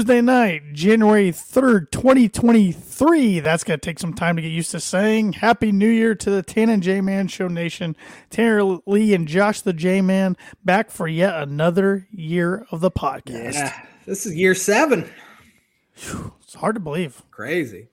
Tuesday night, January 3rd, 2023. That's going to take some time to get used to saying. Happy New Year to the Tan and J Man Show Nation. Tanner Lee and Josh the J Man back for yet another year of the podcast. Yeah, this is year seven. It's hard to believe. Crazy.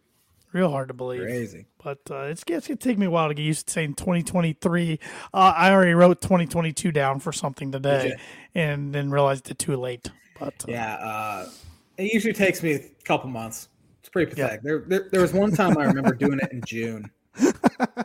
Real hard to believe. Crazy. But uh, it's, it's going to take me a while to get used to saying 2023. Uh, I already wrote 2022 down for something today and then realized it too late. But uh, Yeah, uh, it usually takes me a couple months. It's pretty pathetic. There, there, there was one time I remember doing it in June.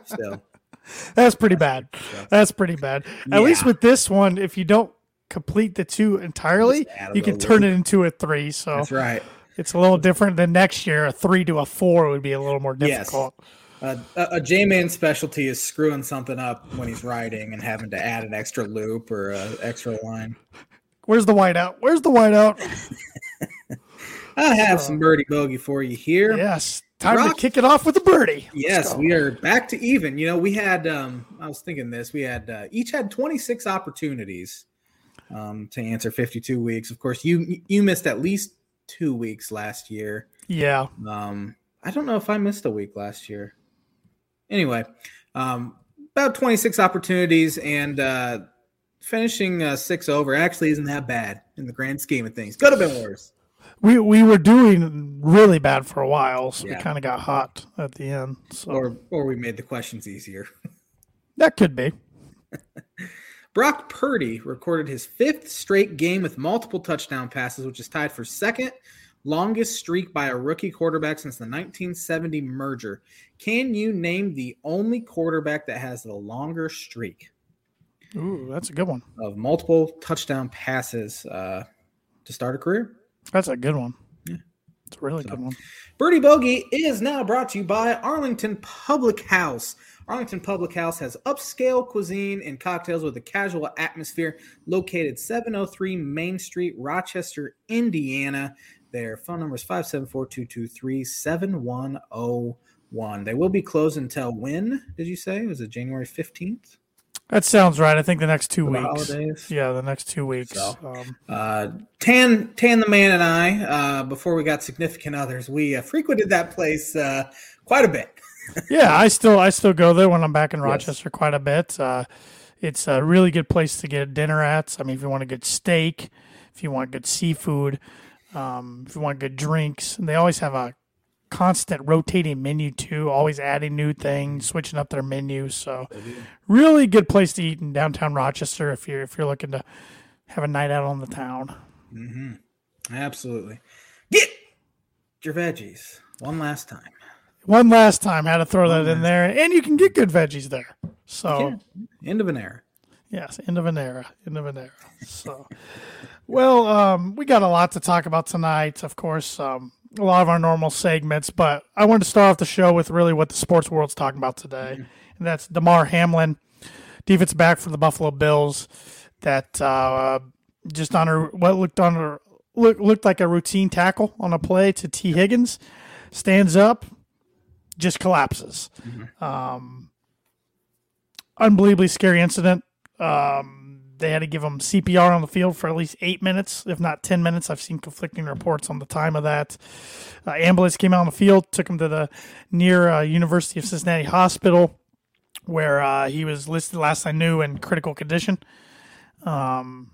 Still, That's pretty bad. That's pretty bad. At least with this one, if you don't complete the two entirely, Just add a you can turn loop. it into a three. So that's right. it's a little different than next year. A three to a four would be a little more Yes. difficult. Uh, a, a J-man specialty is screwing something up when he's writing and having to add an extra loop or an extra line. Where's the whiteout? Where's the whiteout? I have some birdie bogey for you here. Yes. Time Rock- to kick it off with a birdie. Let's Yes, go. we are back to even. You know, we had. Um, I was thinking this. We had uh, each had 26 opportunities um, to answer 52 weeks. Of course, you you missed at least two weeks last year. Yeah. Um, I don't know if I missed a week last year. Anyway, um, about 26 opportunities and uh, finishing uh, six over actually isn't that bad in the grand scheme of things. Could have been worse. We we were doing really bad for a while, so Yeah. we kind of got hot at the end. So Or or we made the questions easier. that could be. Brock Purdy recorded his fifth straight game with multiple touchdown passes, which is tied for second longest streak by a rookie quarterback since the 1970 merger. Can you name the only quarterback that has the longer streak Ooh, that's a good one. of multiple touchdown passes uh, to start a career? That's a good one. Yeah. It's a really So- good one. Birdie Bogey is now brought to you by Arlington Public House. Arlington Public House has upscale cuisine and cocktails with a casual atmosphere located 703 Main Street, Rochester, Indiana. Their phone number is 574 223 7101. They will be closed until when did you say? Was it January 15th? That sounds right. I think the next two weeks. holidays? Yeah, the next two weeks. So. Um, Uh, Tan, Tan the man, and I, uh, before we got significant others, we uh, frequented that place uh, quite a bit. yeah, I still I still go there when I'm back in Yes. Rochester quite a bit. Uh, it's a really good place to get dinner at. I mean, if you want a good steak, if you want good seafood, um, if you want good drinks, and they always have a constant rotating menu too. Always adding new things, switching up their menu. So, really good place to eat in downtown Rochester if you're if you're looking to have a night out on the town. hmm Absolutely. Get your veggies one last time. One last time, had to throw that in there, and you can get good veggies there. So. End of an era. Yes, end of an era, end of an era. So, well, um, we got a lot to talk about tonight. Of course, um, a lot of our normal segments, but I wanted to start off the show with really what the sports world's talking about today, and that's Damar Hamlin, defensive back for the Buffalo Bills, that uh, just on a what looked on a, look, looked like a routine tackle on a play to Tee Higgins, stands up, just collapses. Um, unbelievably scary incident. Um, they had to give him CPR on the field for at least eight minutes, if not 10 minutes. I've seen conflicting reports on the time of that. Uh, ambulance came out on the field, took him to the near uh, University of Cincinnati Hospital, where uh, he was listed, last I knew, in critical condition. Um,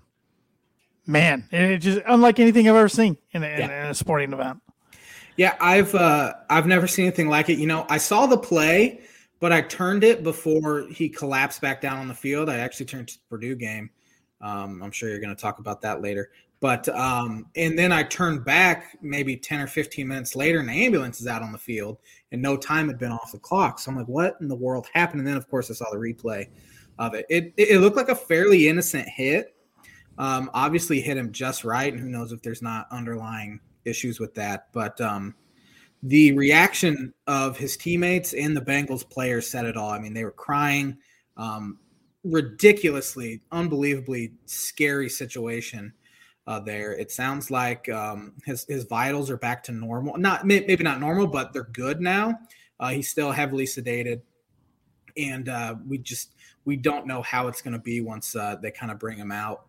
man, it, just unlike anything I've ever seen in a, in, Yeah. in a sporting event. Yeah, I've uh, I've never seen anything like it. You know, I saw the play, but I turned it before he collapsed back down on the field. I actually turned to the Purdue game. Um, I'm sure you're going to talk about that later. But um, and then I turned back maybe 10 or 15 minutes later, and the ambulance is out on the field, and no time had been off the clock. So I'm like, what in the world happened? And then of course I saw the replay of it. It it, looked like a fairly innocent hit. Um, obviously hit him just right, and who knows if there's not underlying issues with that. But um, the reaction of his teammates and the Bengals players said it all. I mean, they were crying. Um, ridiculously, unbelievably scary situation uh, there. It sounds like um, his his vitals are back to normal. Not maybe not normal, but they're good now. Uh, he's still heavily sedated, and uh, we just we don't know how it's going to be once uh, they kind of bring him out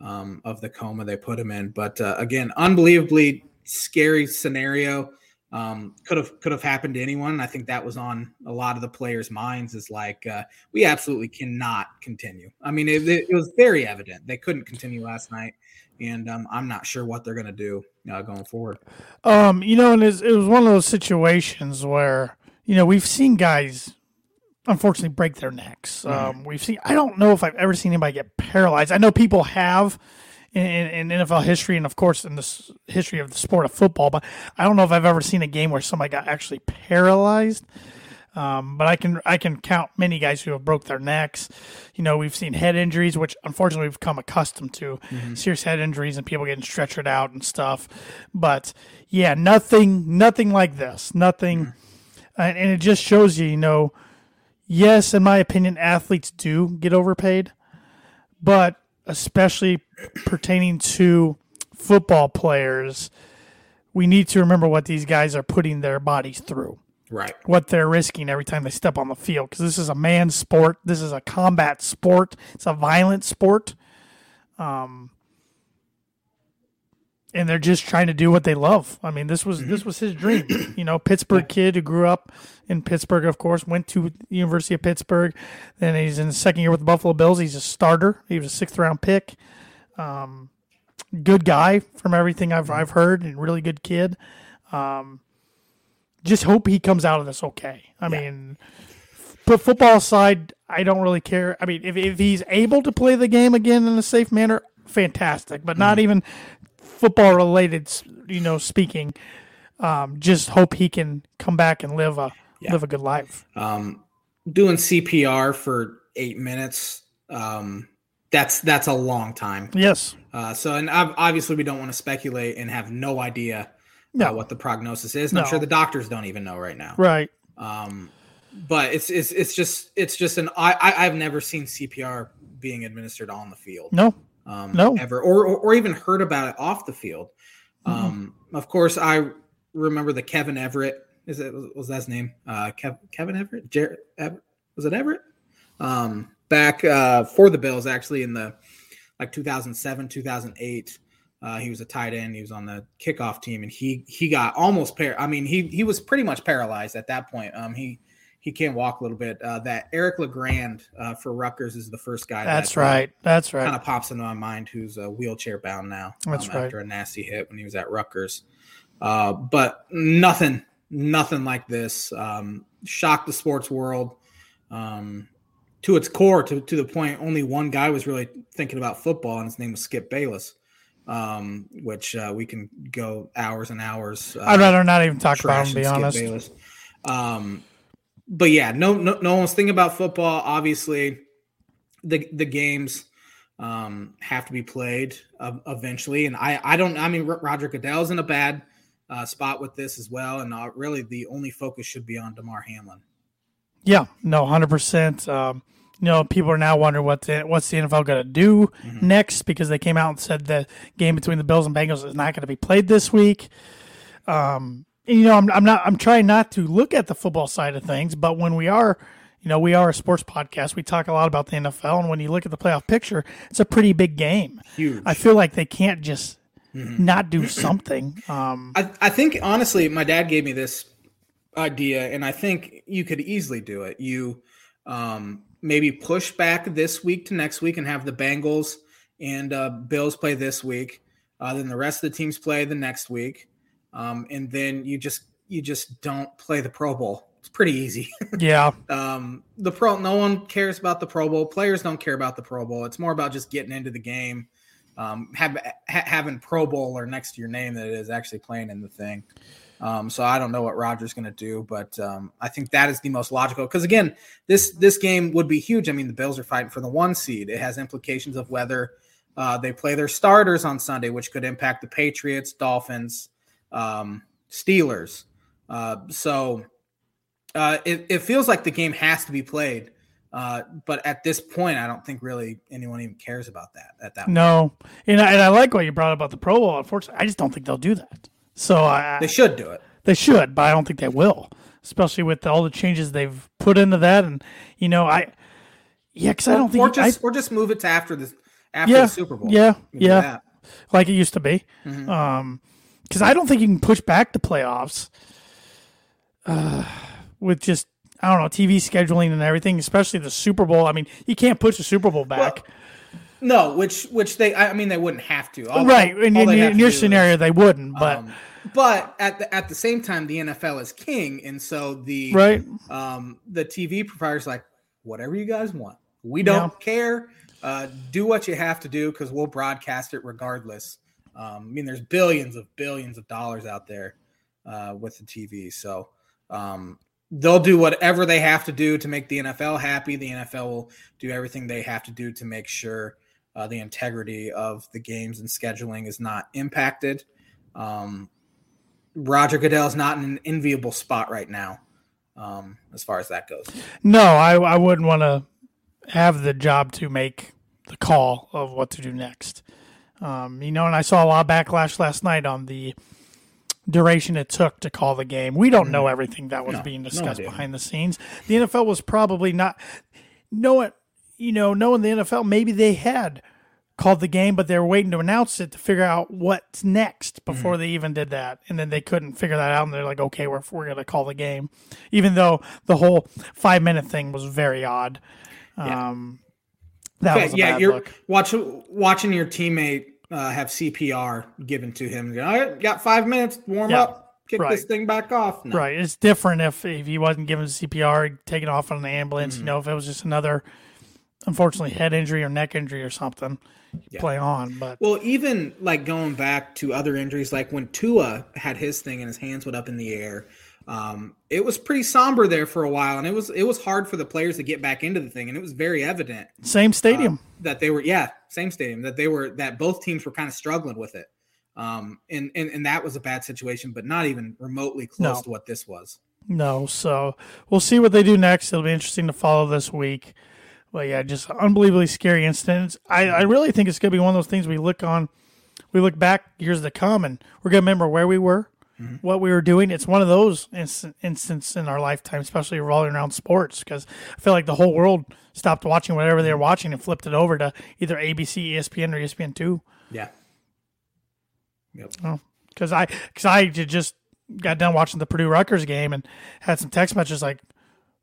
um, of the coma they put him in. But uh, again, unbelievably scary scenario. Um, could have could have happened to anyone. I think that was on a lot of the players' minds. Is like uh, we absolutely cannot continue. I mean, it, it, was very evident they couldn't continue last night, and um, I'm not sure what they're going to do uh, going forward. Um, you know, and it was one of those situations where you know we've seen guys unfortunately break their necks. Mm-hmm. Um, we've seen. I don't know if I've ever seen anybody get paralyzed. I know people have in, in, NFL history, and of course in the history of the sport of football. But I don't know if I've ever seen a game where somebody got actually paralyzed. Um, but I can I can count many guys who have broke their necks. You know, we've seen head injuries, which unfortunately we've come accustomed to, mm-hmm. serious head injuries and people getting stretchered out and stuff. But yeah, nothing nothing like this. Nothing, mm-hmm. and, and it just shows you, you know yes, in my opinion, athletes do get overpaid, but especially pertaining to football players, we need to remember what these guys are putting their bodies through. Right. What they're risking every time they step on the field. Because this is a man's sport. This is a combat sport. It's a violent sport. Um, and they're just trying to do what they love. I mean, this was this was his dream. You know, Pittsburgh kid who grew up in Pittsburgh, of course, went to the University of Pittsburgh. Then he's in his second year with the Buffalo Bills. He's a starter. He was a sixth round pick. Um, good guy from everything I've I've heard, and really good kid. Um, just hope he comes out of this okay. I yeah. mean, put football aside, I don't really care. I mean, if if he's able to play the game again in a safe manner, fantastic. But not mm-hmm. even football related, you know, speaking. Um, just hope he can come back and live a yeah. live a good life. Um, doing CPR for eight minutes, um, that's that's a long time. Yes. Uh, so, and obviously, we don't want to speculate and have no idea uh, no. uh, what the prognosis is. No. I'm sure the doctors don't even know right now. Right. Um, but it's it's it's just it's just an I I've never seen CPR being administered on the field. No um, no. ever, or, or, or even heard about it off the field. Mm-hmm. Um, of course, I remember the Kevin Everett. Is it was that his name? Uh, Kev, Kevin Everett. Jer- was it Everett? Um, back uh, for the Bills, actually in the like 2007, 2008. Uh, he was a tight end. He was on the kickoff team, and he he got almost par. I mean, he he was pretty much paralyzed at that point. Um, he he can't walk a little bit. Uh, that Eric LeGrand uh, for Rutgers is the first guy. That's that, uh, right. That's right. Kind of pops into my mind. Who's uh, wheelchair bound now? That's um, right. After a nasty hit when he was at Rutgers, uh, but nothing, nothing like this. Um, shocked the sports world um, to its core. To to the point, only one guy was really thinking about football, and his name was Skip Bayless. Um, which uh, we can go hours and hours. I'd rather not even talk about him. To be honest. Bayless. Um, but yeah, no, no, no one's thinking about football. Obviously, the the games um, have to be played uh, eventually, and I I don't. I mean, Roger Goodell's in a bad uh, spot with this as well, and uh, really the only focus should be on Damar Hamlin. Yeah, no, hundred um, percent. You know, people are now wondering what the, what's the NFL going to do mm-hmm. next because they came out and said the game between the Bills and Bengals is not going to be played this week. Um, you know, I'm, I'm not, I'm trying not to look at the football side of things, but when we are, you know, we are a sports podcast. We talk a lot about the NFL, and when you look at the playoff picture, it's a pretty big game. Huge. I feel like they can't just mm-hmm. not do something. Um, I, I think honestly, my dad gave me this idea, and I think you could easily do it. You um, maybe push back this week to next week and have the Bengals and uh, Bills play this week. Uh, then the rest of the teams play the next week um, and then you just you just don't play the Pro Bowl. It's pretty easy. Yeah. um, the pro, no one cares about the Pro Bowl. Players don't care about the Pro Bowl. It's more about just getting into the game, um, have, ha- having Pro Bowler next to your name that it is actually playing in the thing. Um, so I don't know what Roger's going to do, but um, I think that is the most logical. Because again, this this game would be huge. I mean, the Bills are fighting for the one seed. It has implications of whether uh, they play their starters on Sunday, which could impact the Patriots, Dolphins, um, Steelers. Uh, so uh, it, it, feels like the game has to be played. Uh, but at this point, I don't think really anyone even cares about that at that. No, and I, and I like what you brought about the Pro Bowl. Unfortunately, I just don't think they'll do that. So I, they should do it. They should, but I don't think they will, especially with all the changes they've put into that. And you know, I yeah, because I don't think or just I, or just move it to after the after yeah, the Super Bowl. Yeah, yeah, like it used to be. Mm-hmm. Um, because I don't think you can push back the playoffs uh, with just I don't know TV scheduling and everything, especially the Super Bowl. I mean, you can't push the Super Bowl back. Well, no, which which they I mean they wouldn't have to. All, right, in, in, in your scenario, is, they wouldn't, but. Um, but at the at the same time, the NFL is king, and so the right um the TV providers like whatever you guys want. We don't yeah. care. Uh, do what you have to do because we'll broadcast it regardless. Um, I mean, there's billions of billions of dollars out there uh, with the TV, so um, they'll do whatever they have to do to make the NFL happy. The NFL will do everything they have to do to make sure uh, the integrity of the games and scheduling is not impacted. Um, Roger Goodell is not in an enviable spot right now, um, as far as that goes. No, I, I wouldn't want to have the job to make the call of what to do next. Um, you know, and I saw a lot of backlash last night on the duration it took to call the game. We don't know mm-hmm. everything that was no, being discussed no behind the scenes. The NFL was probably not knowing, you know, knowing the NFL, maybe they had called the game, but they were waiting to announce it to figure out what's next before mm-hmm. they even did that. And then they couldn't figure that out. And they're like, okay, we're, we're going to call the game, even though the whole five minute thing was very odd. Yeah. Um, that okay, yeah, you're look. watching watching your teammate uh, have CPR given to him. All right, got five minutes, warm yeah, up, kick right. this thing back off. No. Right. It's different if if he wasn't given CPR, taken off on an ambulance. Mm-hmm. You know, if it was just another, unfortunately, head injury or neck injury or something yeah. play on. But well, even like going back to other injuries, like when Tua had his thing and his hands went up in the air, um, it was pretty somber there for a while, and it was it was hard for the players to get back into the thing, and it was very evident. Same stadium uh, that they were, yeah, same stadium that they were that both teams were kind of struggling with it. Um, and, and and that was a bad situation, but not even remotely close no. to what this was. No, so we'll see what they do next. It'll be interesting to follow this week. Well, yeah, just unbelievably scary incidents. I, I really think it's going to be one of those things we look on, we look back years to come, and we're going to remember where we were, mm-hmm. what we were doing. It's one of those inst- instances in our lifetime, especially revolving around sports, because I feel like the whole world stopped watching whatever they were watching and flipped it over to either ABC, ESPN, or ESPN two. Yeah. Yep. Because oh, I, because I just got done watching the Purdue Rutgers game and had some text messages like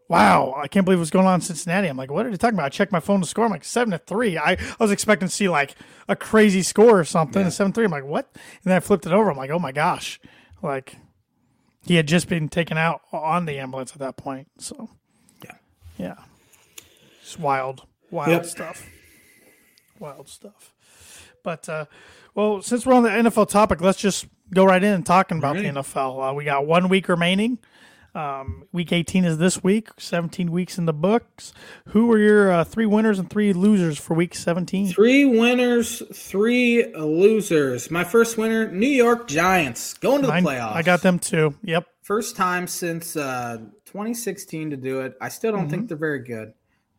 wow, I can't believe what's going on in Cincinnati. I'm like, what are you talking about? I checked my phone to score. I'm like, seven to three. I, I was expecting to see like a crazy score or something. Yeah. seven three. I'm like, what? And then I flipped it over. I'm like, oh my gosh, like he had just been taken out on the ambulance at that point. So yeah, yeah, it's wild, wild yep. stuff, wild stuff. But uh, well, since we're on the NFL topic, let's just go right in and talking about right. the NFL. Uh, we got one week remaining. Um, week 18 is this week, 17 weeks in the books. Who were your uh, three winners and three losers for week 17? Three winners, three losers. My first winner, New York Giants, going to the Mine, playoffs. I got them too. Yep. First time since uh, 2016 to do it. I still don't mm-hmm. think they're very good.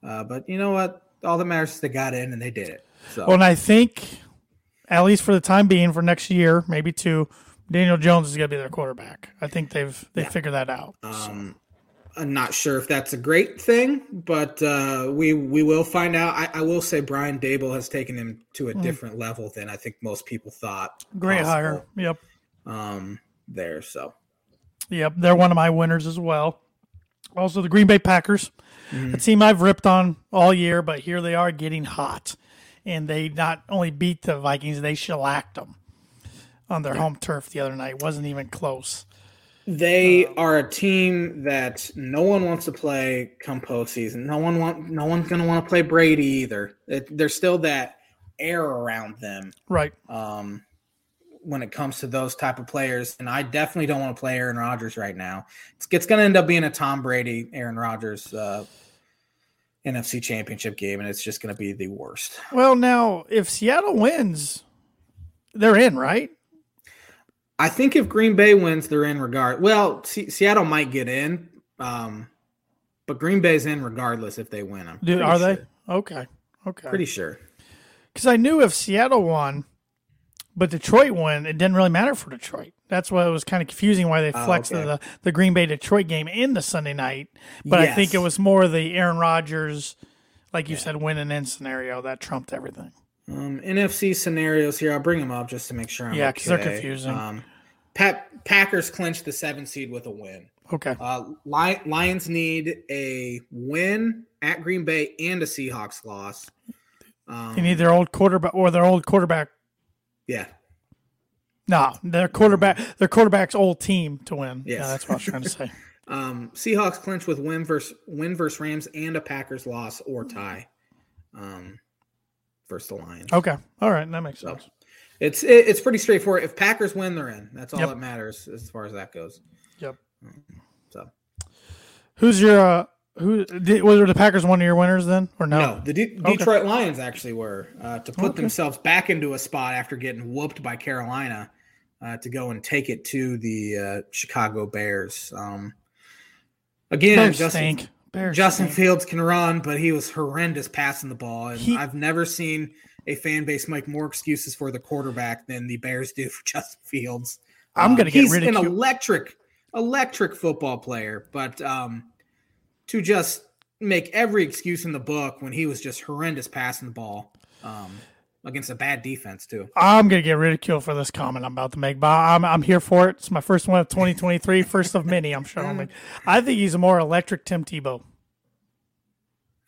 Uh, but you know what? All that matters is they got in and they did it. So. Well, and I think, at least for the time being, for next year, maybe two, Daniel Jones is going to be their quarterback. I think they've they yeah. figured that out. Um, I'm not sure if that's a great thing, but uh, we we will find out. I, I, will say Brian Daboll has taken him to a mm. different level than I think most people thought. Great possible. hire. Yep. Um, there. So. Yep, they're one of my winners as well. Also, the Green Bay Packers, mm. a team I've ripped on all year, but here they are getting hot, and they not only beat the Vikings, they shellacked them on their home turf the other night. Wasn't even close. They um, are a team that no one wants to play come postseason. No one want. No one's going to want to play Brady either. It, there's still that air around them, right? Um, when it comes to those type of players, and I definitely don't want to play Aaron Rodgers right now. It's, it's going to end up being a Tom Brady, Aaron Rodgers uh, NFC Championship game, and it's just going to be the worst. Well, now if Seattle wins, they're in, right? I think if Green Bay wins, they're in regard. Well, C- Seattle might get in, um, but Green Bay's in regardless if they win. I'm Dude, are sure. they? Okay, okay, pretty sure. Because I knew if Seattle won, but Detroit won, it didn't really matter for Detroit. That's why it was kind of confusing why they oh, flexed oh, okay. the the Green Bay Detroit game in the Sunday night. But yes. I think it was more the Aaron Rodgers, like you yeah. said, win and in scenario that trumped everything. Um, NFC scenarios here. I'll bring them up just to make sure. I'm yeah, because okay. they're confusing. Um, Pat, Packers clinch the seven seed with a win. Okay. Uh, Li- Lions need a win at Green Bay and a Seahawks loss. Um, You need their old quarterback or their old quarterback. yeah, No, their quarterback, their quarterback's old team to win. Yeah, that's what I was trying to say. Um, Seahawks clinch with win versus win versus Rams and a Packers loss or tie. Um, versus the Lions. Okay. All right. That makes So sense. it's it, it's pretty straightforward. If Packers win, they're in. That's all Yep. that matters as far as that goes. Yep. So Who's your, uh, who, did, were the Packers one of your winners then or no? no, the De- Okay. Detroit Lions actually were uh, to put Okay. themselves back into a spot after getting whooped by Carolina uh, to go and take it to the uh, Chicago Bears. Um, again, Bears Justin, stink. Bears Justin. Fields can run, but he was horrendous passing the ball, and He- I've never seen a fan base make more excuses for the quarterback than the Bears do for Justin Fields. I'm Uh, gonna get he's an electric, electric football player, but um, to just make every excuse in the book when he was just horrendous passing the ball um, against a bad defense too. I'm gonna get ridiculed for this comment I'm about to make, but I'm I'm here for it. It's my first one of 2023, first of many. I'm sure. Mm. Like, I think he's a more electric Tim Tebow.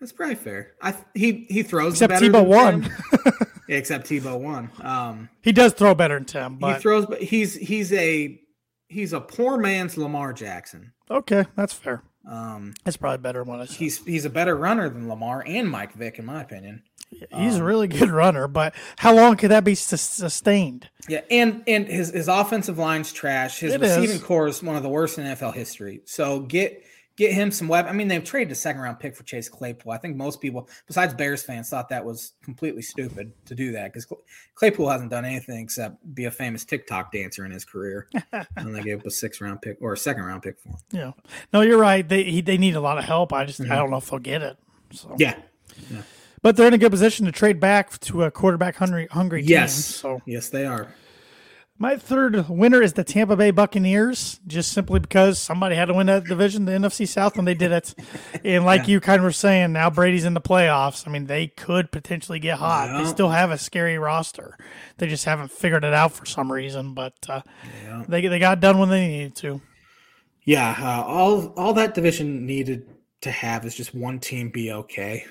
That's probably fair. I he he throws Except better Tebow won. Yeah, except Tebow won. Um, He does throw better than Tim, he throws, but he's he's a he's a poor man's Lamar Jackson. okay, that's fair. Um, That's probably better than what I said. he's he's a better runner than Lamar and Mike Vick, in my opinion. He's um, a really good runner, but how long could that be sustained? Yeah, and and his his offensive line's trash. His It receiving is. core is one of the worst in NFL history. So get get him some web. I mean, they've traded a second round pick for Chase Claypool. I think most people, besides Bears fans, thought that was completely stupid to do that because Claypool hasn't done anything except be a famous TikTok dancer in his career. and they gave up a six round pick or a second round pick for him. Yeah. No, you're right. They he, they need a lot of help. I just Mm-hmm. I don't know if they'll get it. So Yeah. But they're in a good position to trade back to a quarterback hungry hungry team. Yes. So Yes, they are. my third winner is the Tampa Bay Buccaneers, just simply because somebody had to win that division, the NFC South, and they did it. And like you kind of were saying, now Brady's in the playoffs. I mean, they could potentially get hot. They still have a scary roster. They just haven't figured it out for some reason, but uh, Yeah. they they got done when they needed to. Yeah, uh, all all that division needed to have is just one team be okay.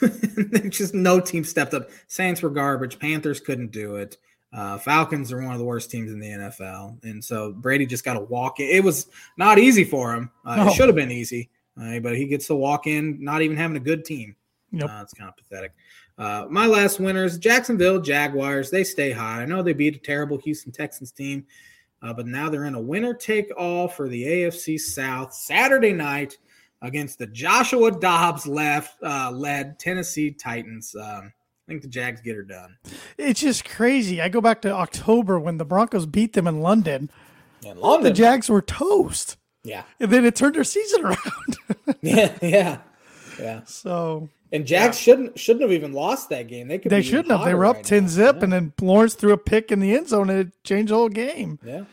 just no team stepped up. Saints were garbage. Panthers couldn't do it. Uh, Falcons are one of the worst teams in the NFL, and so Brady just got to walk in. It was not easy for him. Uh, No. It should have been easy, uh, but he gets to walk in, not even having a good team. Yep. Uh, it's kind of pathetic. Uh, my last winners, Jacksonville Jaguars. They stay hot. I know they beat a terrible Houston Texans team, uh, but now they're in a winner take all for the AFC South Saturday night against the Joshua Dobbs left uh, led Tennessee Titans. Um, I think the Jags get her done. It's just crazy. I go back to October when the Broncos beat them in London. And The Jags were toast. yeah, And then it turned their season around. yeah, yeah, yeah. so And Jags shouldn't shouldn't have even lost that game. They could. they shouldn't have. They were up right 10 now. zip, Yeah. and then Lawrence threw a pick in the end zone and it changed the whole game. yeah.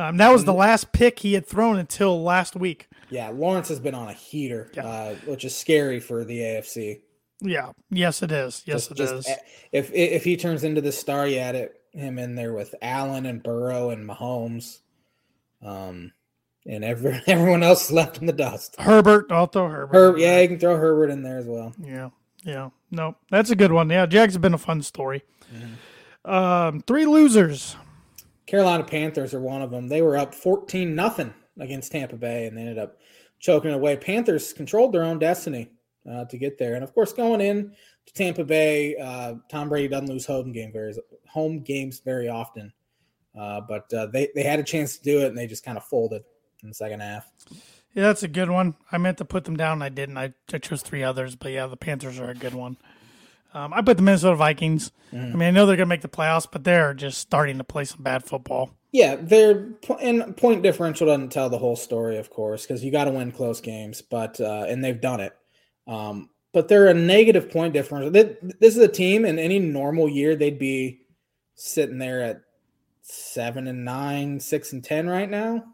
Um, that was the last pick he had thrown until last week. Yeah, Lawrence has been on a heater, Yeah. uh, which is scary for the AFC. Yeah. Yes, it is. Yes, Just- it just is. If if he turns into the star yet, it him in there with Allen and Burrow and Mahomes, um, and every, everyone else left in the dust. Herbert, I'll throw Herbert. Her, yeah, you can throw Herbert in there as well. Yeah. Yeah. No, that's a good one. Yeah. Jags have been a fun story. Mm-hmm. Um, three losers. Carolina Panthers are one of them. They were up fourteen nothing against Tampa Bay, and they ended up choking away. Panthers controlled their own destiny uh, to get there, and of course, going in to Tampa Bay, uh, Tom Brady doesn't lose home game very home games very often, uh, but uh, they they had a chance to do it, and they just kind of folded in the second half. Yeah, that's a good one. I meant to put them down. I didn't. I, I chose three others, but yeah, the Panthers are a good one. Um, I put the Minnesota Vikings. I mean, I know they're going to make the playoffs, but they're just starting to play some bad football. Yeah, they're and point differential doesn't tell the whole story, of course, because you got to win close games. But uh, and they've done it. Um, but they're a negative point differential. Th- This is a team in any normal year they'd be sitting there at seven and nine, six and ten right now.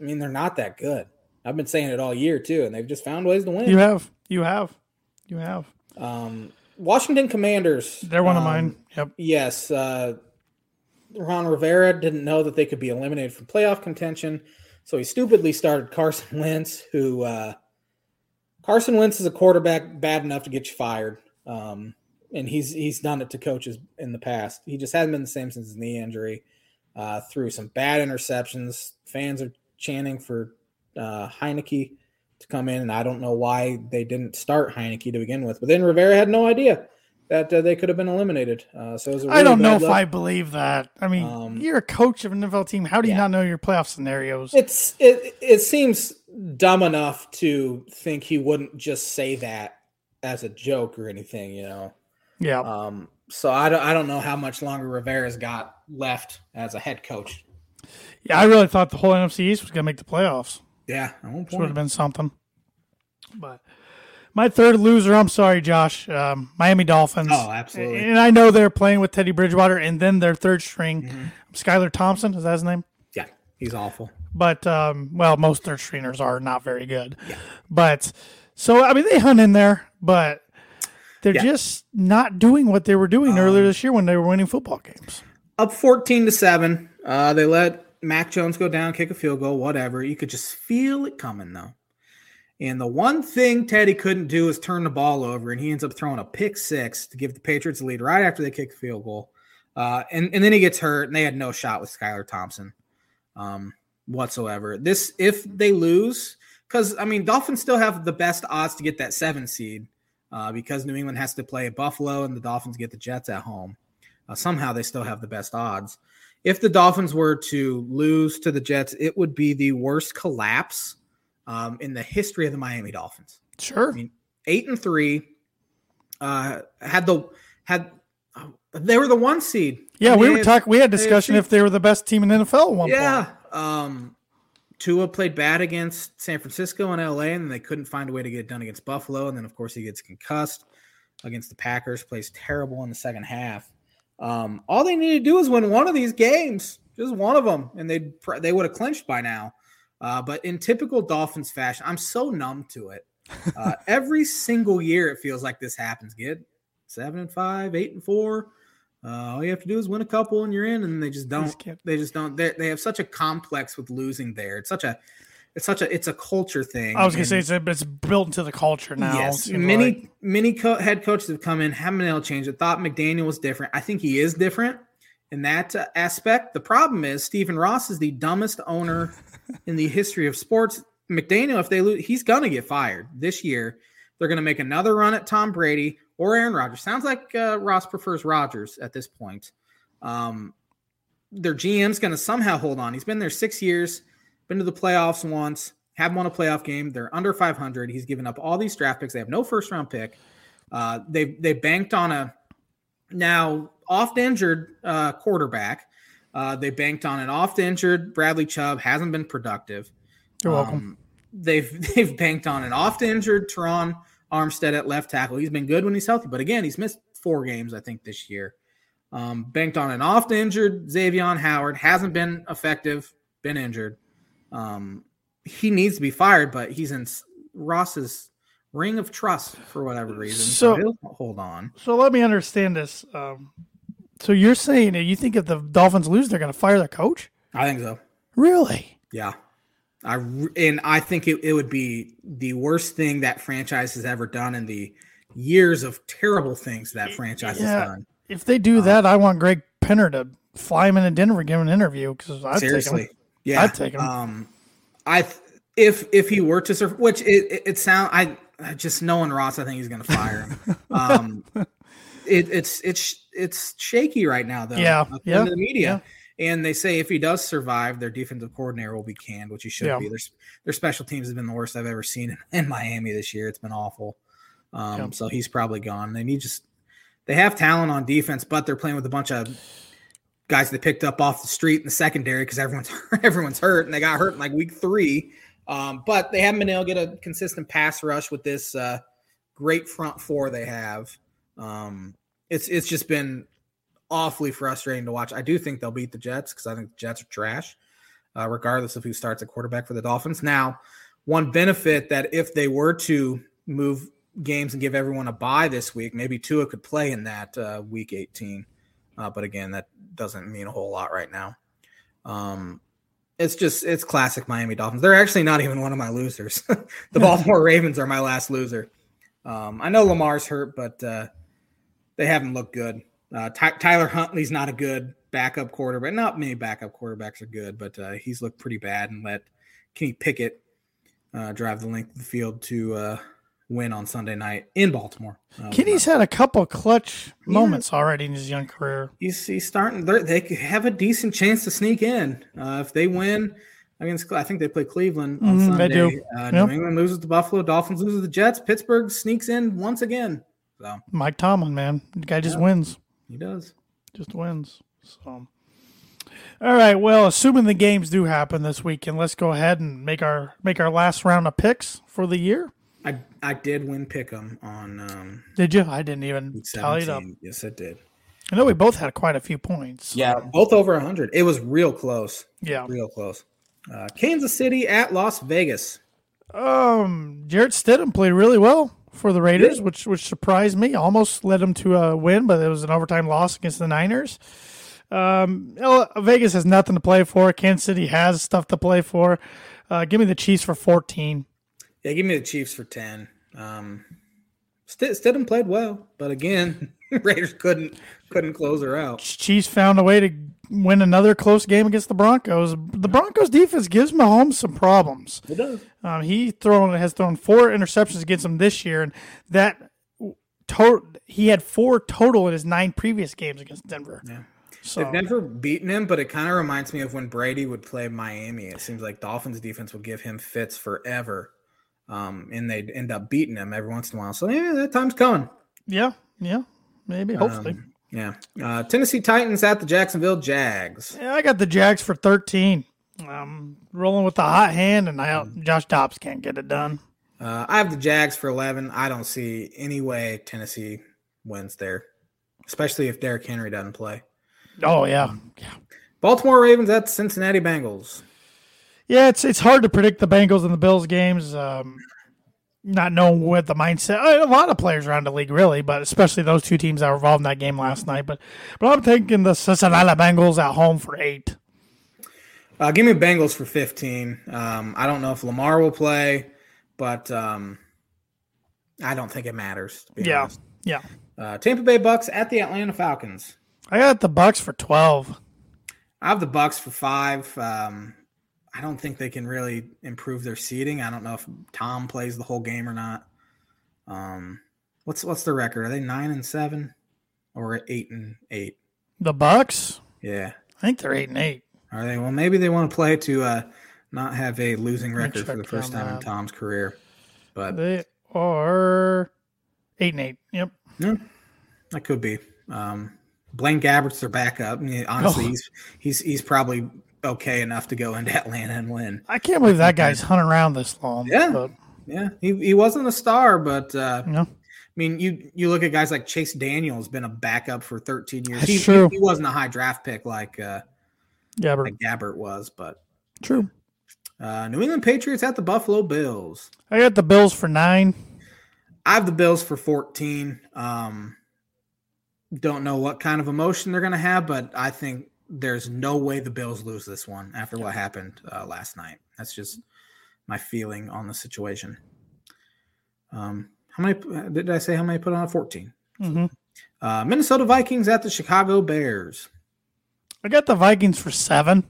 I mean, they're not that good. I've been saying it all year too, and they've just found ways to win. You have, you have, you have. Um, Washington Commanders. They're one of um, mine. Yep. Yes. Uh, Ron Rivera didn't know that they could be eliminated from playoff contention, so he stupidly started Carson Wentz, who uh, Carson Wentz is a quarterback bad enough to get you fired. Um, and he's he's done it to coaches in the past. He just hasn't been the same since his knee injury. Uh, through some bad interceptions, fans are chanting for uh, Heinicke to come in, and I don't know why they didn't start Heinicke to begin with. But then Rivera had no idea that uh, they could have been eliminated. Uh, so really I don't know if I believe that. I mean, um, you're a coach of an NFL team. How do you yeah. not know your playoff scenarios? It's it. It seems dumb enough to think he wouldn't just say that as a joke or anything. You know. Yeah. Um. So I don't. I don't know how much longer Rivera's got left as a head coach. Yeah, I really thought the whole NFC East was going to make the playoffs. Yeah, would have been something. But my third loser, I'm sorry, Josh. Um, Miami Dolphins. Oh, absolutely. And I know they're playing with Teddy Bridgewater, and then their third string, mm-hmm. Skylar Thompson. Is that his name? Yeah, he's awful. But um, well, most third stringers are not very good. Yeah. But so I mean, they hunt in there, but they're yeah. just not doing what they were doing um, earlier this year when they were winning football games. Up fourteen to seven. Uh, they let Mac Jones go down, kick a field goal, whatever. You could just feel it coming though. And the one thing Teddy couldn't do is turn the ball over, and he ends up throwing a pick six to give the Patriots the lead right after they kick the field goal. Uh, and, and then he gets hurt, and they had no shot with Skylar Thompson um, whatsoever. This, if they lose, because I mean, Dolphins still have the best odds to get that seven seed uh, because New England has to play Buffalo, and the Dolphins get the Jets at home. Uh, somehow they still have the best odds. If the Dolphins were to lose to the Jets, it would be the worst collapse um, in the history of the Miami Dolphins. Sure. I mean, eight and three. Uh, had the had uh, they were the one seed. Yeah, we were talking. We had discussion AFC. if they were the best team in the NFL. At one yeah. Um, Tua played bad against San Francisco and LA, and they couldn't find a way to get it done against Buffalo. And then, of course, he gets concussed against the Packers. Plays terrible in the second half. Um, all they need to do is win one of these games, just one of them, and they they would have clinched by now. Uh, but in typical Dolphins fashion, I'm so numb to it. Uh, every single year, it feels like this happens. Get seven and five, eight and four. Uh, all you have to do is win a couple, and you're in. And they just don't. They just don't. They have such a complex with losing there. It's such a. It's such a. It's a culture thing. I was gonna say it's, a, it's built into the culture now. Yes, many like. many co- head coaches have come in, haven't been able to change it. Thought McDaniel was different. I think he is different in that uh, aspect. The problem is Stephen Ross is the dumbest owner in the history of sports. McDaniel, if they lose, he's gonna get fired this year. They're gonna make another run at Tom Brady or Aaron Rodgers. Sounds like uh, Ross prefers Rodgers at this point. Um, their GM's gonna somehow hold on. He's been there six years, been to the playoffs once, haven't won a playoff game. They're under 500. He's given up all these draft picks. They have no first round pick. Uh, they they banked on a now oft injured uh, quarterback uh, they banked on an oft injured Bradley Chubb, hasn't been productive. You're welcome. Um, they've they've banked on an oft injured Terron Armstead at left tackle. He's been good when he's healthy, but again, he's missed four games, I think, this year. Um, banked on an oft injured Xavier Howard, hasn't been effective, been injured. Um, he needs to be fired, but he's in Ross's ring of trust for whatever reason. So, so hold on. So let me understand this. Um, so you're saying that you think if the Dolphins lose, they're going to fire their coach? I think so. Really? Yeah. I and I think it, it would be the worst thing that franchise has ever done in the years of terrible things that franchise yeah. has done. If they do that, I want Greg Penner to fly him into Denver, give him an interview because I'd seriously, take him. Yeah, I'd take him. Um, I if if he were to serve, which it it, it sound I, I just knowing Ross, I think he's going to fire him. um, it, it's it's it's shaky right now though. Yeah, yeah. The media. Yeah. And they say if he does survive, their defensive coordinator will be canned, which he should yeah. be. Their, their special teams have been the worst I've ever seen in, in Miami this year. It's been awful. Um, yeah. So he's probably gone. They need just they have talent on defense, but they're playing with a bunch of guys they picked up off the street in the secondary because everyone's everyone's hurt and they got hurt in like week three. Um, but they haven't been able to get a consistent pass rush with this uh, great front four they have. Um, it's it's just been awfully frustrating to watch. I do think they'll beat the Jets because I think the Jets are trash, uh, regardless of who starts at quarterback for the Dolphins. Now, one benefit that if they were to move games and give everyone a bye this week, maybe Tua could play in that uh, week 18. Uh, but again, that doesn't mean a whole lot right now. Um, it's just it's classic Miami Dolphins. They're actually not even one of my losers. the Baltimore Ravens are my last loser. Um, I know Lamar's hurt, but uh, they haven't looked good. Uh, Ty- Tyler Huntley's not a good backup quarterback. Not many backup quarterbacks are good, but uh, he's looked pretty bad. And let Kenny Pickett uh, drive the length of the field to uh, win on Sunday night in Baltimore. Uh, Kenny's had a couple clutch moments already in his young career. he's he's starting. they're- have a decent chance to sneak in uh, if they win against. I think they play Cleveland on Mhm, they do. Uh, Yep. New England loses to Buffalo. Dolphins loses to the Jets. Pittsburgh sneaks in once again. So Mike Tomlin, man, the guy just Yeah. wins, he does. just wins. So, all right. Well, assuming the games do happen this weekend, let's go ahead and make our make our last round of picks for the year. I I did win Pick'em on um, Did you? I didn't even week tally it up. Yes, it did. I know we both had quite a few points. Yeah, both over hundred. It was real close. Yeah. Real close. Uh, Kansas City at Las Vegas. Um, Jarrett Stidham played really well for the Raiders, which which surprised me. Almost led them to a win, but it was an overtime loss against the Niners. Um, Vegas has nothing to play for. Kansas City has stuff to play for. Uh, give me the Chiefs for fourteen. Yeah, give me the Chiefs for ten. Um, St- Stidham played well, but again, Raiders couldn't couldn't close her out. Chiefs found a way to win another close game against the Broncos. The Broncos defense gives Mahomes some problems. It does. Um, he thrown has thrown four interceptions against them this year, and that total he had four total in his nine previous games against Denver. Yeah. So They've never beaten him, but it kind of reminds me of when Brady would play Miami. It seems like Dolphins defense would give him fits forever, um, and they'd end up beating him every once in a while. So yeah, that time's coming. yeah, yeah, maybe hopefully. Um, yeah. Uh, Tennessee Titans at the Jacksonville Jags. yeah, I got the Jags for thirteen. Um, rolling with the hot hand, and I, Josh Dobbs can't get it done. Uh, I have the Jags for 11. I don't see any way Tennessee wins there, especially if Derrick Henry doesn't play. Oh yeah, yeah, Baltimore Ravens at Cincinnati Bengals. Yeah. It's it's hard to predict the Bengals and the Bills games. Um, not knowing what the mindset. A lot of players around the league, really, but especially those two teams that were involved in that game last night. But but I'm thinking the Cincinnati Bengals at home for eight. Uh, give me Bengals for 15. Um, I don't know if Lamar will play, but um, I don't think it matters. Yeah, honest. yeah. Uh, Tampa Bay Bucks at the Atlanta Falcons. I got the Bucks for twelve. I have the Bucks for five. Um, I don't think they can really improve their seating. I don't know if Tom plays the whole game or not. Um, what's what's the record? Are they nine and seven or eight and eight? The Bucks. Yeah, I think they're eight and eight. are they? Well, maybe they want to play to uh, not have a losing record for the first time in. Tom's career. But They are eight and eight. Yep. Yeah, that could be. Um, Blaine Gabbert's their backup. I mean, honestly, Oh. he's he's he's probably okay enough to go into Atlanta and win. I can't believe that guy's hung around this long. Yeah. But, Yeah, he, he wasn't a star, but uh, know, I mean, you you look at guys like Chase Daniels, been a backup for 13 years. That's he, true. he wasn't a high draft pick like uh, yeah, like Gabbert was, but true. uh, New England Patriots at the Buffalo Bills. I got the Bills for nine. I have the Bills for 14. Um, don't know what kind of emotion they're going to have, but I think there's no way the Bills lose this one after what happened uh, last night. That's just my feeling on the situation. Um, how many did I say? How many put on a 14? hmm Uh, Minnesota Vikings at the Chicago Bears. I got the Vikings for seven.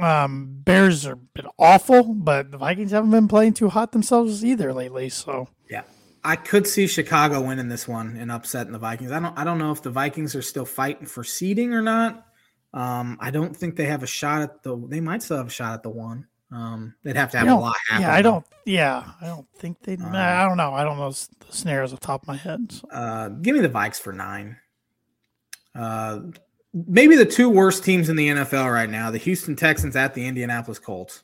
Um, Bears are been awful, but the Vikings haven't been playing too hot themselves either lately. So Yeah, I could see Chicago winning this one and upsetting the Vikings. I don't. I don't know if the Vikings are still fighting for seeding or not. Um, I don't think they have a shot at the. They might still have a shot at the one. Um, they'd have to have a lot happen. yeah, I don't. Yeah, I don't think they. Um, I don't know. I don't know the snares off the top of my head. So. Uh, give me the Vikes for nine. Uh, maybe the two worst teams in the NFL right now: the Houston Texans at the Indianapolis Colts.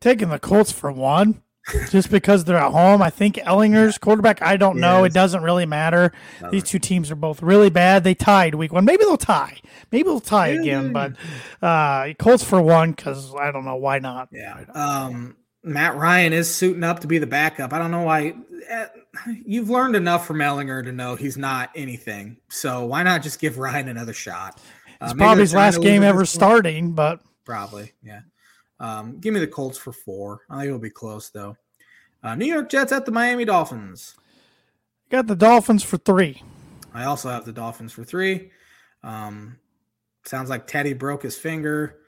taking the Colts for one, just because they're at home. I think Ehlinger's quarterback. I don't know. It doesn't really matter. These two teams are both really bad. They tied week one. Maybe they'll tie. Maybe they'll tie Yeah. again. But uh, Colts for one because I don't know why not. Yeah. Um, Matt Ryan is suiting up to be the backup. I don't know why. Eh, you've learned enough from Ellinger to know he's not anything. So why not just give Ryan another shot? Uh, it's probably his last game ever starting, but probably yeah. Um, give me the Colts for four. I think it'll be close though. Uh, New York Jets at the Miami Dolphins. Got the Dolphins for three. I also have the Dolphins for three. Um, sounds like Teddy broke his finger.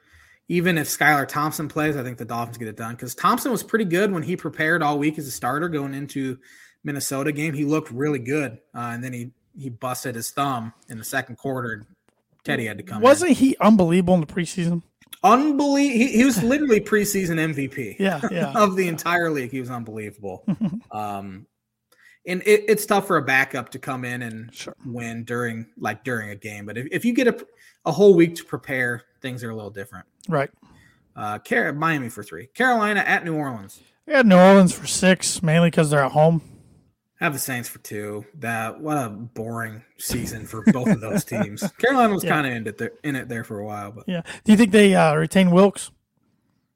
Even if Skylar Thompson plays, I think the Dolphins get it done because Thompson was pretty good when he prepared all week as a starter going into Minnesota game. He looked really good, uh, and then he he busted his thumb in the second quarter. And Teddy had to come. Wasn't in. he unbelievable in the preseason? Unbelievable. He, he, was literally preseason MVP. yeah, yeah. of the entire league, he was unbelievable. um, and it, it's tough for a backup to come in and sure. win during like during a game. But if, if you get a, a whole week to prepare, things are a little different. Right. Uh, Car- Miami for three. Carolina at New Orleans. Got New Orleans for six, mainly because they're at home. I have the Saints for two. That what a boring season for both of those teams. Carolina was yeah. kind of in it there, in it there for a while, but yeah. Do you think they uh, retain Wilks?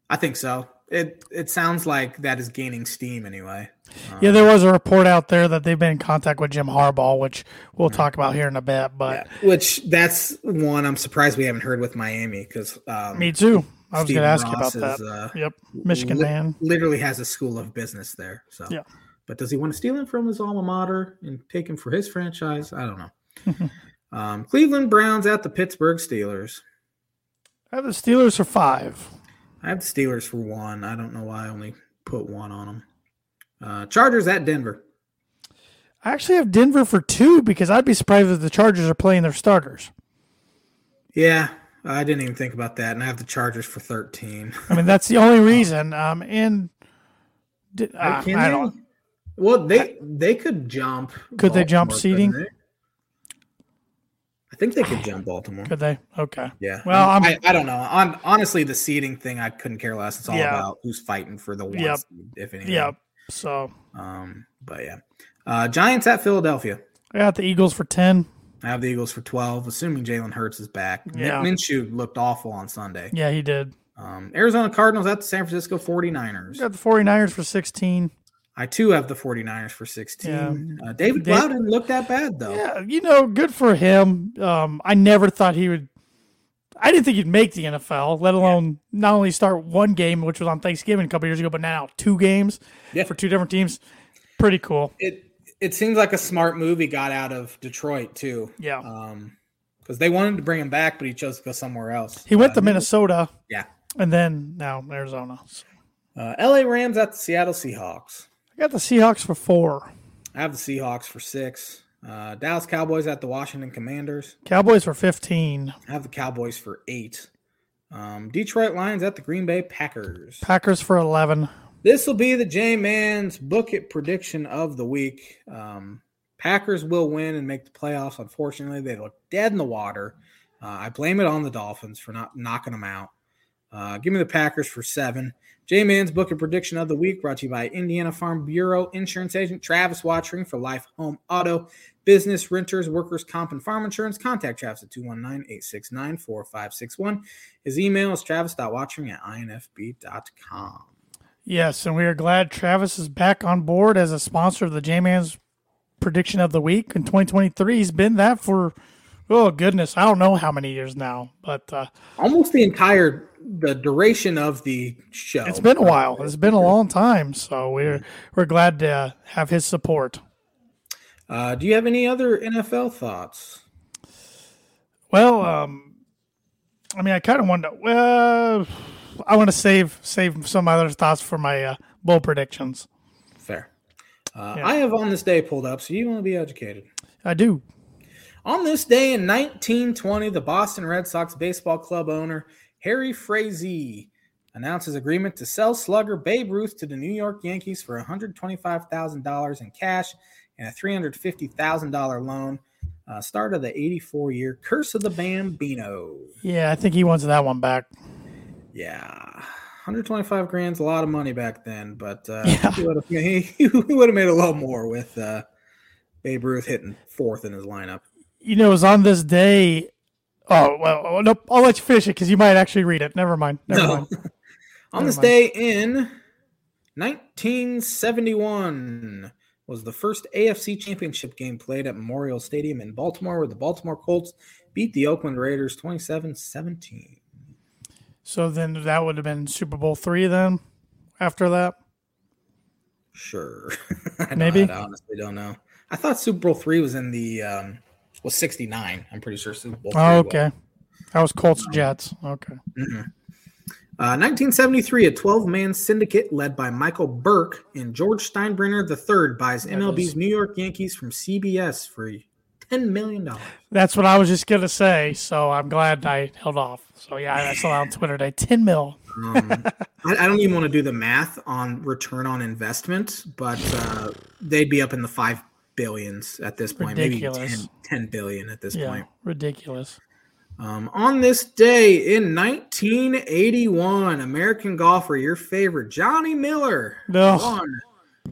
I think so. It it sounds like that is gaining steam anyway. Um, yeah, there was a report out there that they've been in contact with Jim Harbaugh, which we'll talk about here in a bit. But yeah, which that's one I'm surprised we haven't heard with Miami because um, me too. I was going to ask you about is, that. Uh, yep, Michigan li- man literally has a school of business there. So yeah, but does he want to steal him from his alma mater and take him for his franchise? I don't know. um, Cleveland Browns at the Pittsburgh Steelers. I have the Steelers for five. I have the Steelers for one. I don't know why I only put one on them. Uh, Chargers at Denver. I actually have Denver for two because I'd be surprised if the Chargers are playing their starters. Yeah, I didn't even think about that, and I have the Chargers for thirteen. I mean, that's the only reason. Um, and uh, I don't. Well, they they could jump. Could they jump seating? They? I think they could jump Baltimore. Could they? Okay. Yeah. Well, I'm, I, I don't know. On honestly, the seating thing, I couldn't care less. It's all yeah. about who's fighting for the one yep. seed, if anything. Yep. So, um, but yeah, uh, Giants at Philadelphia. I got the Eagles for ten. I have the Eagles for twelve, assuming Jalen Hurts is back. Yeah. Minshew looked awful on Sunday. Yeah, he did. Um, Arizona Cardinals at the San Francisco 49ers. got the 49ers for 16. I too have the 49ers for 16. Yeah. Uh, David Blough didn't look that bad though. Yeah, you know, good for him. Um, I never thought he would I didn't think he'd make the NFL, let alone yeah. not only start one game, which was on Thanksgiving a couple years ago, but now two games yeah. for two different teams. Pretty cool. It it seems like a smart move he got out of Detroit too. Yeah. Um, because they wanted to bring him back, but he chose to go somewhere else. He went uh, to Minnesota. Yeah. And then now Arizona. So. Uh, L.A. Rams at the Seattle Seahawks. I got the Seahawks for four. I have the Seahawks for six. Uh, Dallas Cowboys at the Washington Commanders. Cowboys for 15. I have the Cowboys for eight. Um, Detroit Lions at the Green Bay Packers. Packers for 11. This will be the J Man's book it prediction of the week. Um, Packers will win and make the playoffs. Unfortunately, they look dead in the water. Uh, I blame it on the Dolphins for not knocking them out. Uh, give me the Packers for seven. J Man's book and prediction of the week brought to you by Indiana Farm Bureau insurance agent Travis Wottring for life, home, auto, business, renters, workers, comp, and farm insurance. Contact Travis at 219 869 4561. His email is travis.wottring at infb.com. Yes, and we are glad Travis is back on board as a sponsor of the J Man's prediction of the week in 2023. He's been that for oh goodness, I don't know how many years now, but uh, almost the entire the duration of the show. It's been a while. It's been a long time, so we're we're glad to have his support. Uh, do you have any other NFL thoughts? Well, um, I mean, I kind of want to. Well, I want to save save some other thoughts for my uh, bowl predictions. Fair. Uh, yeah. I have on this day pulled up, so you want to be educated. I do. On this day in 1920, the Boston Red Sox baseball club owner Harry Frazee announces agreement to sell slugger Babe Ruth to the New York Yankees for $125,000 in cash and a $350,000 loan. Uh, start of the 84 year Curse of the Bambino. Yeah, I think he wants that one back. Yeah. 125 grand's a lot of money back then, but uh, yeah. he would have made, made, a lot more with uh, Babe Ruth hitting fourth in his lineup. You know, it was on this day Oh well, oh, nope. I'll let you finish it because you might actually read it. Never mind. Never no. mind. On this day in 1971 was the first AFC championship game played at Memorial Stadium in Baltimore, where the Baltimore Colts beat the Oakland Raiders 27 17. So then that would have been Super Bowl three then after that? Sure. I Maybe. I honestly don't know. I thought Super Bowl three was in the um was 69. I'm pretty sure Super Bowl. Oh, okay. That was Colts Jets. Okay. was. Uh, 1973, a 12 man syndicate led by Michael Burke and George Steinbrenner III buys MLB's New York Yankees from CBS for $10 million. That's what I was just gonna say. So I'm glad I held off. So yeah, I saw that on Twitter today. Ten mil. Um, I, I don't even want to do the math on return on investment, but uh, they'd be up in the five billions at this point, Ridiculous. maybe 10, 10 billion at this Yeah, point. ridiculous. Um, on this day in 1981, American golfer, your favorite, Johnny Miller, No. won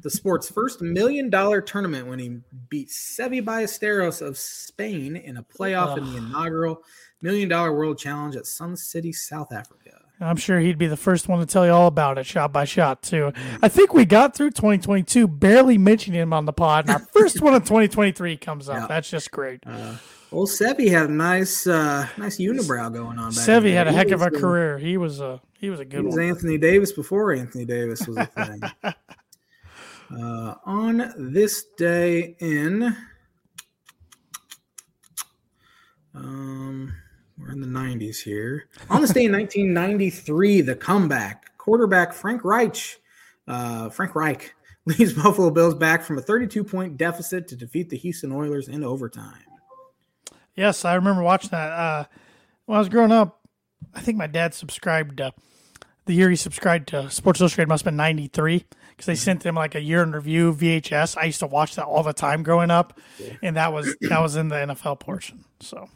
the sport's first million dollar tournament when he beat Seve Ballesteros of Spain in a playoff in the inaugural million dollar world challenge at Sun City, South Africa. I'm sure he'd be the first one to tell you all about it, shot by shot, too. I think we got through 2022 barely mentioning him on the pod, and our first one of 2023 comes up. Yeah. That's just great. Uh, Old Seve had a nice, uh, nice unibrow going on. Seve had a heck He of a career. He was a he was a He good was one. Anthony Davis before Anthony Davis was a thing. uh, on this day in, um, we're in the 90s here. On this day in 1993, the comeback quarterback Frank Reich, uh, Frank Reich leads Buffalo Bills back from a 32 point deficit to defeat the Houston Oilers in overtime. Yes, I remember watching that. Uh, when I was growing up, I think my dad subscribed. Uh, the year he subscribed to Sports Illustrated must have been '93 because they sent him like a year in review VHS. I used to watch that all the time growing up, and that was that was in the NFL portion. So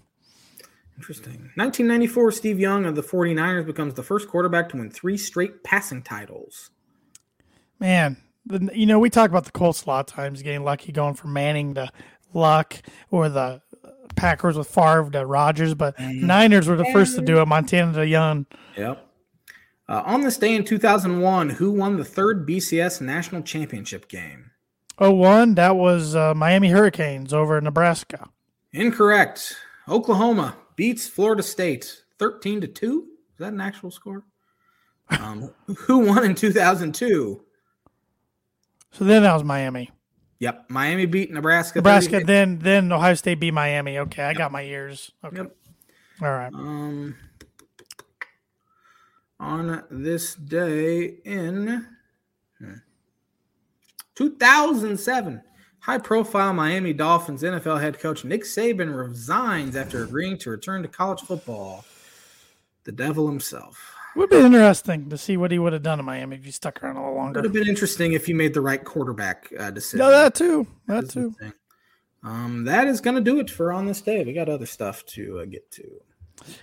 Interesting. 1994, Steve Young of the 49ers becomes the first quarterback to win three straight passing titles. man, the, you know we talk about the Colts a lot of times getting lucky going from Manning to Luck or the Packers with Favre to Rodgers, but Niners were the first to do it. Montana to Young. Yep. Uh, on this day in 2001, who won the third BCS national championship game? Oh one, that was uh, Miami Hurricanes over Nebraska. Incorrect. Oklahoma beats Florida State 13 to 2. Is that an actual score? Um, who won in 2002? So then that was Miami. Yep. Miami beat Nebraska. Nebraska, 30 then then Ohio State beat Miami. Okay, I got my ears. Okay. Yep. All right. Um, on this day in hmm, 2007, high profile Miami Dolphins NFL head coach Nick Saban resigns after agreeing to return to college football. The devil himself. Would be interesting to see what he would have done in Miami if he stuck around a little longer. Would have been interesting if he made the right quarterback uh, decision. No, that too. That That's the too. Um, that is going to do it for on this day. We got other stuff to uh, get to.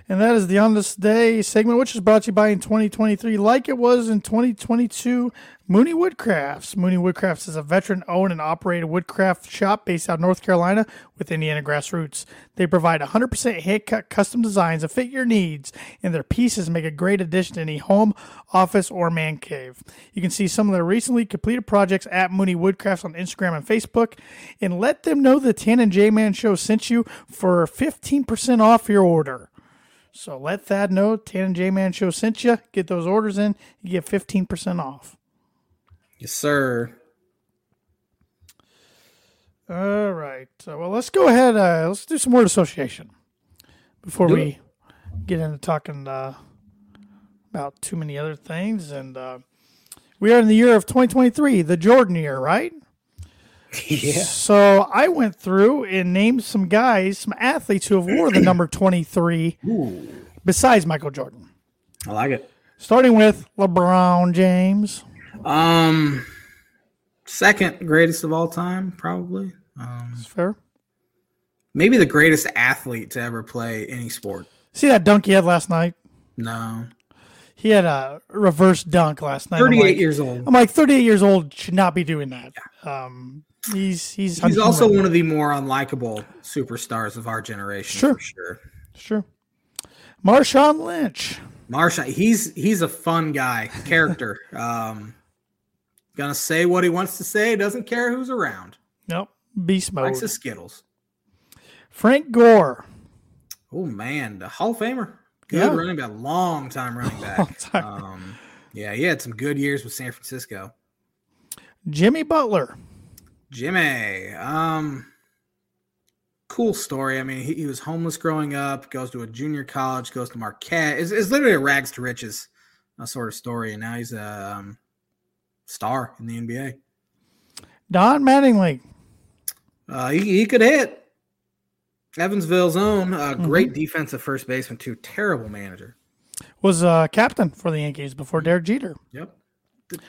And that is the On This Day segment, which is brought to you by in 2023, like it was in 2022, Mooney Woodcrafts. Mooney Woodcrafts is a veteran owned and operated woodcraft shop based out of North Carolina with Indiana grassroots. They provide 100% hand cut custom designs that fit your needs, and their pieces make a great addition to any home, office, or man cave. You can see some of their recently completed projects at Mooney Woodcrafts on Instagram and Facebook, and let them know the Tan and J Man Show sent you for 15% off your order. So let Thad know Tan and J Man Show sent you. Get those orders in. You get 15% off. Yes, sir. All right. So, well, let's go ahead. Uh, let's do some word association before Do we it. get into talking uh, about too many other things. And uh, we are in the year of 2023, the Jordan year, right? Yeah. So I went through and named some guys, some athletes who have wore the number 23 Ooh, besides Michael Jordan. I like it. Starting with LeBron James. Um, second greatest of all time, probably. Um, Is fair? maybe the greatest athlete to ever play any sport. See that dunk he had last night? No, He had a reverse dunk last night. Thirty-eight like- years old. I'm like 38 years old should not be doing that. Um, he's he's He's also one of the more unlikable superstars of our generation, Sure. for sure. sure. Marshawn Lynch. Marshawn, he's he's a fun guy, character. um, Gonna say what he wants to say. Doesn't care who's around. Nope. Beast mode. Likes his Skittles. Frank Gore. Oh man, the Hall of Famer. Good Yeah. running back, long time running back. Time. Um, yeah, he had some good years with San Francisco. Jimmy Butler. Jimmy, um, cool story. I mean, he, he was homeless growing up, goes to a junior college, goes to Marquette. It's, it's literally a rags to riches uh, sort of story, and now he's a um, star in the NBA. Don Mattingly. Uh, he, he could hit. Evansville's own, uh, great defensive first baseman, too. Terrible manager. Was uh, captain for the Yankees before Derek Jeter. Yep.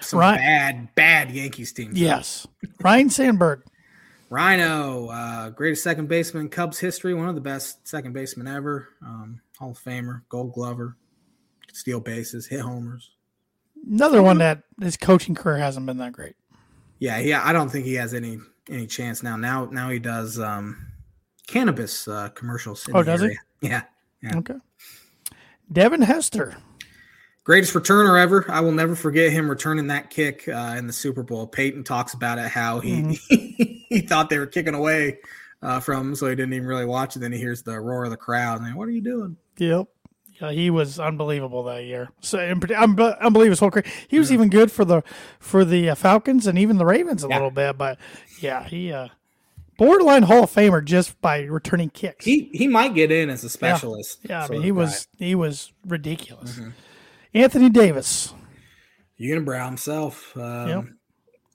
Some Right. bad, bad Yankees team. Yes. Ryne Sandberg. Ryno, uh, greatest second baseman in Cubs history, one of the best second basemen ever. Um, Hall of Famer, Gold Glover, steal bases, hit homers. Another one that his coaching career hasn't been that great. Yeah, yeah. I don't think he has any any chance now. Now, now he does um, cannabis uh, commercials. in Oh, the does he? Yeah. Yeah. Okay. Devin Hester. Greatest returner ever. I will never forget him returning that kick uh, in the Super Bowl. Peyton talks about it how he Mm-hmm. he thought they were kicking away uh, from him, so he didn't even really watch it. Then he hears the roar of the crowd, and like, what are you doing? Yep. Yeah, he was unbelievable that year. So in parti- unbelievable his whole career. He was even good for the for the uh, Falcons and even the Ravens a Yeah. little bit, but yeah, he uh borderline Hall of Famer just by returning kicks. He he might get in as a specialist. yeah, I mean of he guy. was he was ridiculous. Mm-hmm. Anthony Davis. Unibrow himself. Um, Yep.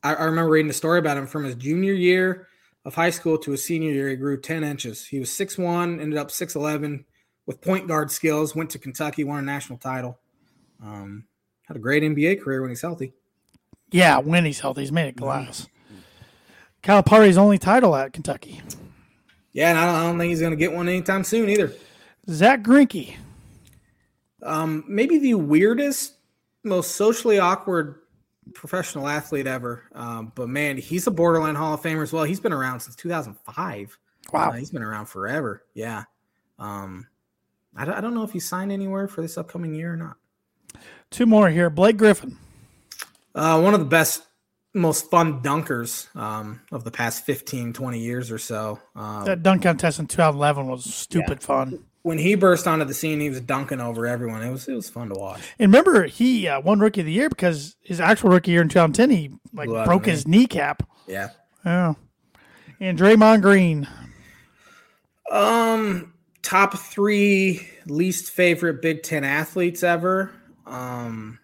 I, I remember reading a story about him from his junior year of high school to his senior year. He grew 10 inches. He was six one, ended up 6'11 with point guard skills, went to Kentucky, won a national title. Um, had a great NBA career when he's healthy. Yeah, when he's healthy, he's made it glass. Calipari's only title at Kentucky. Yeah, and I don't, I don't think he's going to get one anytime soon either. Zack Greinke. Um, maybe the weirdest, most socially awkward professional athlete ever. Um, but man, he's a borderline Hall of Famer as well. He's been around since 2005. Wow. Uh, he's been around forever. Yeah. Um, I don't, I don't know if he signed anywhere for this upcoming year or not. Two more here. Blake Griffin. Uh, one of the best, most fun dunkers um, of the past 15, 20 years or so. Um, That dunk contest in 2011 was stupid fun. when he burst onto the scene, he was dunking over everyone. It was it was fun to watch. And remember, he uh, won Rookie of the Year because his actual rookie year in 2010, he like out broke his kneecap. Yeah. Yeah. And Draymond Green. Um, top three least favorite Big Ten athletes ever. Um,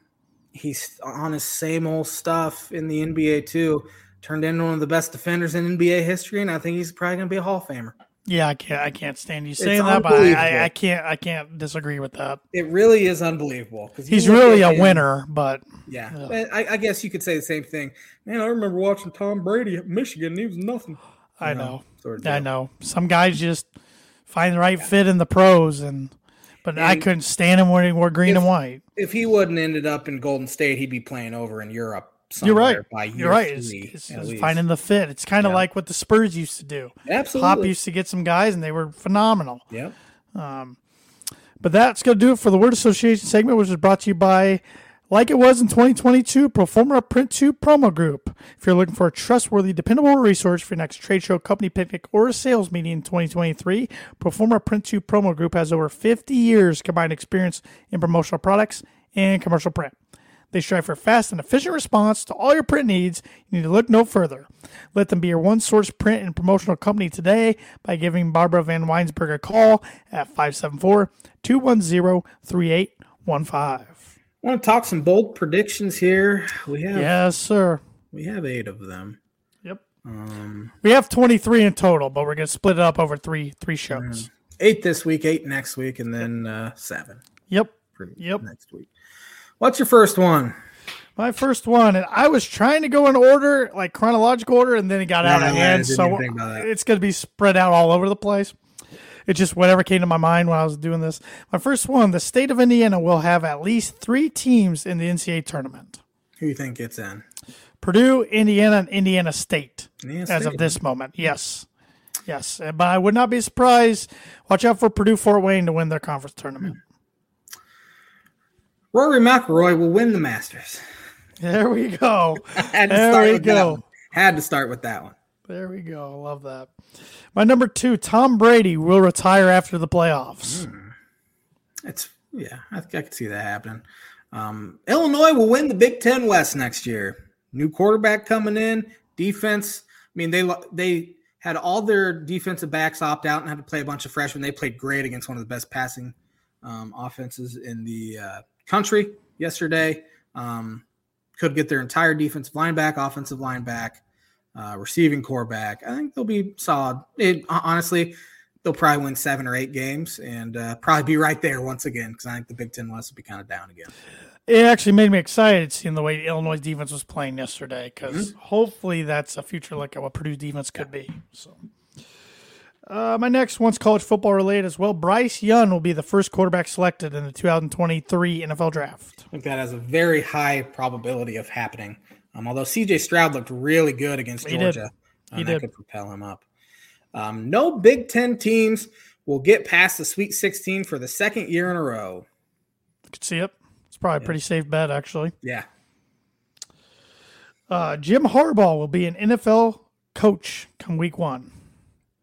he's on his same old stuff in the NBA too. Turned into one of the best defenders in NBA history, and I think he's probably gonna be a Hall of Famer. Yeah, I can't. I can't stand you saying that, but I, I. Can't. I can't disagree with that. It really is unbelievable because He's really a winner, but Yeah. I, I guess you could say the same thing. Man, I remember watching Tom Brady at Michigan. And he was nothing. I You know. sort of I know. Some guys just find the right fit in the pros, and but I couldn't stand him when he wore green if- and white. If he wouldn't ended up in Golden State, he'd be playing over in Europe. You're right. You're right. It's, it's, it's finding the fit. It's kind of Yeah. like what the Spurs used to do. Absolutely. Pop used to get some guys, and they were phenomenal. Yep. Um, but that's going to do it for the word association segment, which is brought to you by, like it was in 2022, Proforma Print 2 Promo Group. If you're looking for a trustworthy, dependable resource for your next trade show, company picnic, or a sales meeting in 2023, Proforma Print 2 Promo Group has over 50 years combined experience in promotional products and commercial print. They strive for fast and efficient response to all your print needs. You need to look no further. Let them be your one source print and promotional company today by giving Barbara VanWynsberghe a call at 574 210 3815. Want to talk some bold predictions here. We have Yes, sir. we have eight of them. Yep. Um, We have 23 in total, but we're going to split it up over three three shows. eight this week, eight next week, and then uh, seven Yep. Yep. next week. What's your first one? My first one, and I was trying to go in order, like chronological order, and then it got out of I hand. So even think about that. it's going to be spread out all over the place. It's just whatever came to my mind when I was doing this. My first one, the state of Indiana will have at least three teams in the NCAA tournament Who you think gets in? Purdue, Indiana, and Indiana State Indiana as State. of this moment. Yes. Yes. But I would not be surprised. Watch out for Purdue Fort Wayne to win their conference tournament. Rory McIlroy will win the Masters. There we go. Had to There start we with that go. one. Had to start with that one. There we go. I love that. My number two, Tom Brady will retire after the playoffs. It's yeah, I I could see that happening. Um, Illinois will win the Big Ten West next year. New quarterback coming in, defense. I mean, they they had all their defensive backs opt out and had to play a bunch of freshmen. They played great against one of the best passing um, offenses in the uh, country yesterday. Um, could get their entire defensive line back, offensive line back, uh, receiving core back. I think they'll be solid. It, honestly, they'll probably win seven or eight games and uh, probably be right there once again because I think the Big Ten West will be kind of down again. It actually made me excited seeing the way Illinois defense was playing yesterday because Mm-hmm. hopefully that's a future look at what Purdue defense could be. So, uh, my next one's college football related as well. Bryce Young will be the first quarterback selected in the 2023 NFL Draft. I think that has a very high probability of happening. Um, although CJ Stroud looked really good against He did. Georgia, He and that did. could propel him up. Um, no Big Ten teams will get past the Sweet 16 for the second year in a row. You could see it. It's probably a pretty safe bet, actually. Yeah, Uh, Jim Harbaugh will be an NFL coach come week one.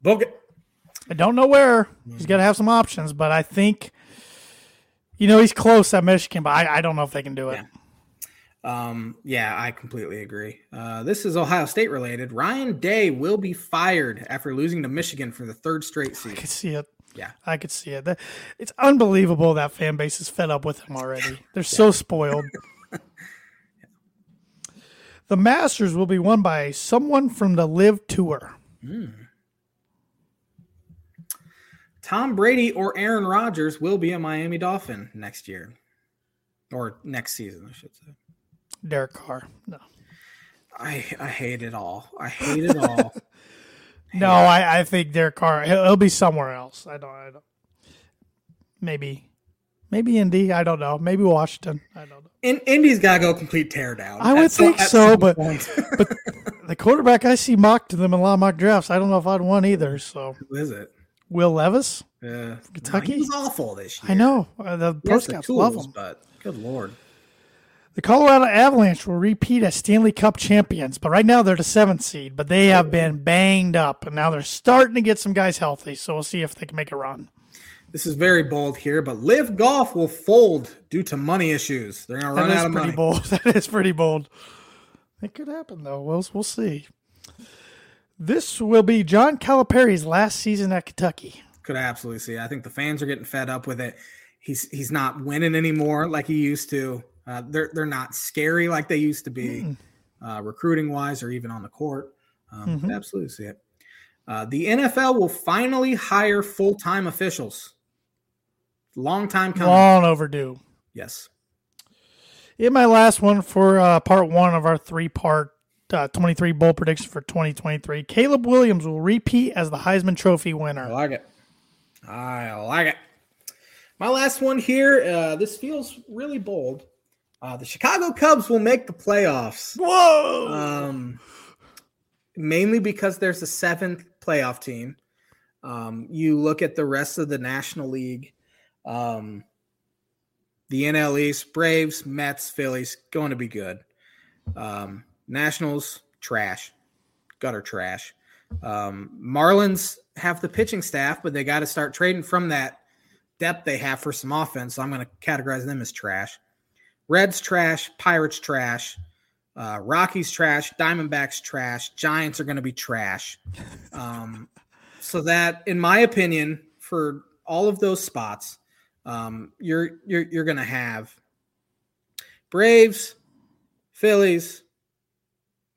book it. I don't know where. He's got to have some options, but I think, you know, he's close at Michigan, but I, I don't know if they can do it. Yeah. Um, yeah, I completely agree. Uh, this is Ohio State related. Ryan Day will be fired after losing to Michigan for the third straight season. I could see it. Yeah. I could see it. It's unbelievable that fan base is fed up with him already. They're so spoiled. The Masters will be won by someone from the LIV Tour. Tom Brady or Aaron Rodgers will be a Miami Dolphin next year, or next season, I should say. Derek Carr. No. I I hate it all. I hate it all. No, I, I think Derek Carr. He'll, he'll be somewhere else. I don't. I don't. Maybe, maybe Indy. I don't know. Maybe Washington. I don't know. In, Indy's got to go complete teardown. I would think so, but- But the quarterback I see mocked them in a lot of mock drafts. I don't know if I'd want either. So who is it? Will Levis. Yeah, Kentucky? he was awful this year. I know uh, the He pro has the scouts love him. but good lord. The Colorado Avalanche will repeat as Stanley Cup champions, but right now they're the seventh seed. But they have been banged up, and now they're starting to get some guys healthy. So we'll see if they can make a run. This is very bold here, but LIV Golf will fold due to money issues. They're going to run That out is of pretty money. bold. That is pretty bold. It could happen though. We'll we'll see. This will be John Calipari's last season at Kentucky. Could absolutely see. I think the fans are getting fed up with it. He's he's not winning anymore like he used to. Uh, they're they're not scary like they used to be, uh, recruiting wise or even on the court. Um, could absolutely see it. Uh, the NFL will finally hire full time officials. Long time coming. Long overdue. Yes. In my last one for uh, part one of our three part uh, 23 bowl prediction for 2023, Caleb Williams will repeat as the Heisman Trophy winner. I like it. I like it. My last one here. Uh, this feels really bold. Uh, the Chicago Cubs will make the playoffs. Whoa! Um, mainly because there's a seventh playoff team. Um, you look at the rest of the National League, um, the NL East, Braves, Mets, Phillies, going to be good. Um, Nationals, trash, gutter trash. Um, Marlins have the pitching staff, but they got to start trading from that depth they have for some offense. So I'm going to categorize them as trash. Reds trash, Pirates trash, uh, Rockies trash, Diamondbacks trash, Giants are going to be trash. Um, so that, in my opinion, for all of those spots, um, you're you're you're going to have Braves, Phillies,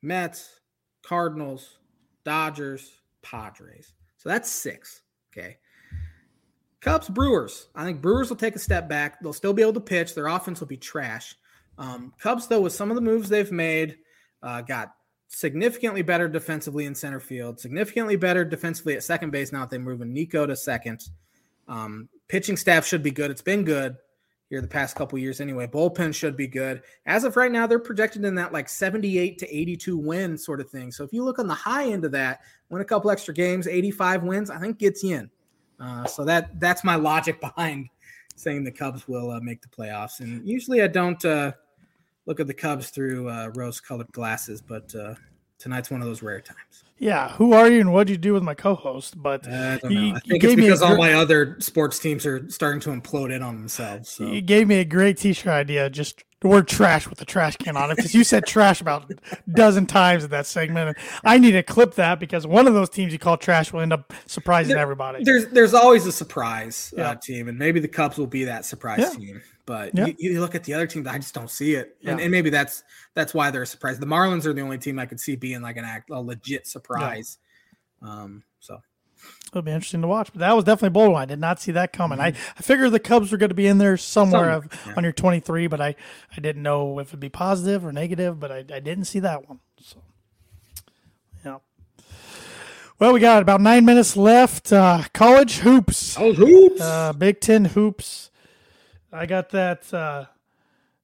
Mets, Cardinals, Dodgers, Padres. So that's six. Okay. Cubs, Brewers. I think Brewers will take a step back. They'll still be able to pitch. Their offense will be trash. Um, Cubs, though, with some of the moves they've made, uh, got significantly better defensively in center field, significantly better defensively at second base now that they're moving Nico to second. Um, pitching staff should be good. It's been good here the past couple years anyway. Bullpen should be good. As of right now, they're projected in that like 78 to 82 win sort of thing. So if you look on the high end of that, win a couple extra games, 85 wins, I think gets you in. Uh, so that that's my logic behind saying the Cubs will uh, make the playoffs. And usually I don't uh, look at the Cubs through uh, rose-colored glasses, but uh, tonight's one of those rare times. Yeah, who are you and what did you do with my co-host? But I don't know. I think it's because all my other sports teams are starting to implode in on themselves. So. You gave me a great T-shirt idea. Just the word trash with the trash can on it because you said trash about a dozen times in that segment. And I need to clip that because one of those teams you call trash will end up surprising there, everybody. There's there's always a surprise uh, yeah. uh, team, and maybe the Cubs will be that surprise yeah. team. But yeah. you, you, look at the other teams, I just don't see it, and, and, maybe that's that's why they're a surprise. The Marlins are the only team I could see being like an act a legit surprise. Um, so It'll be interesting to watch. But that was definitely a bold one. I did not see that coming. Mm-hmm. I, I figured the Cubs were going to be in there somewhere, somewhere of, yeah. on your 23, but I, I didn't know if it'd be positive or negative, but I, I didn't see that one. So, yeah. Well, we got about nine minutes left. Uh, college hoops. College hoops. Uh, Big Ten hoops. I got that uh,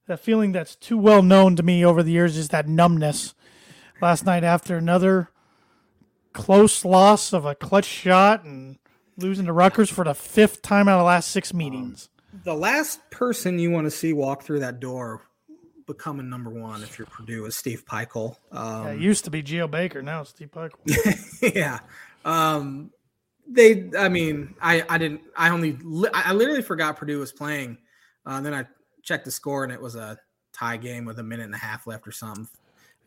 that feeling that's too well known to me over the years, is that numbness. Last night after another close loss of a clutch shot and losing to Rutgers for the fifth time out of the last six meetings. Um, the last person you want to see walk through that door becoming number one if you're Purdue is Steve Pikiell. Um, yeah, it used to be Geo Baker, now it's Steve Pikiell. yeah. Um, they, I mean, I, I didn't, I only, I literally forgot Purdue was playing. Uh, then I checked the score and it was a tie game with a minute and a half left or something.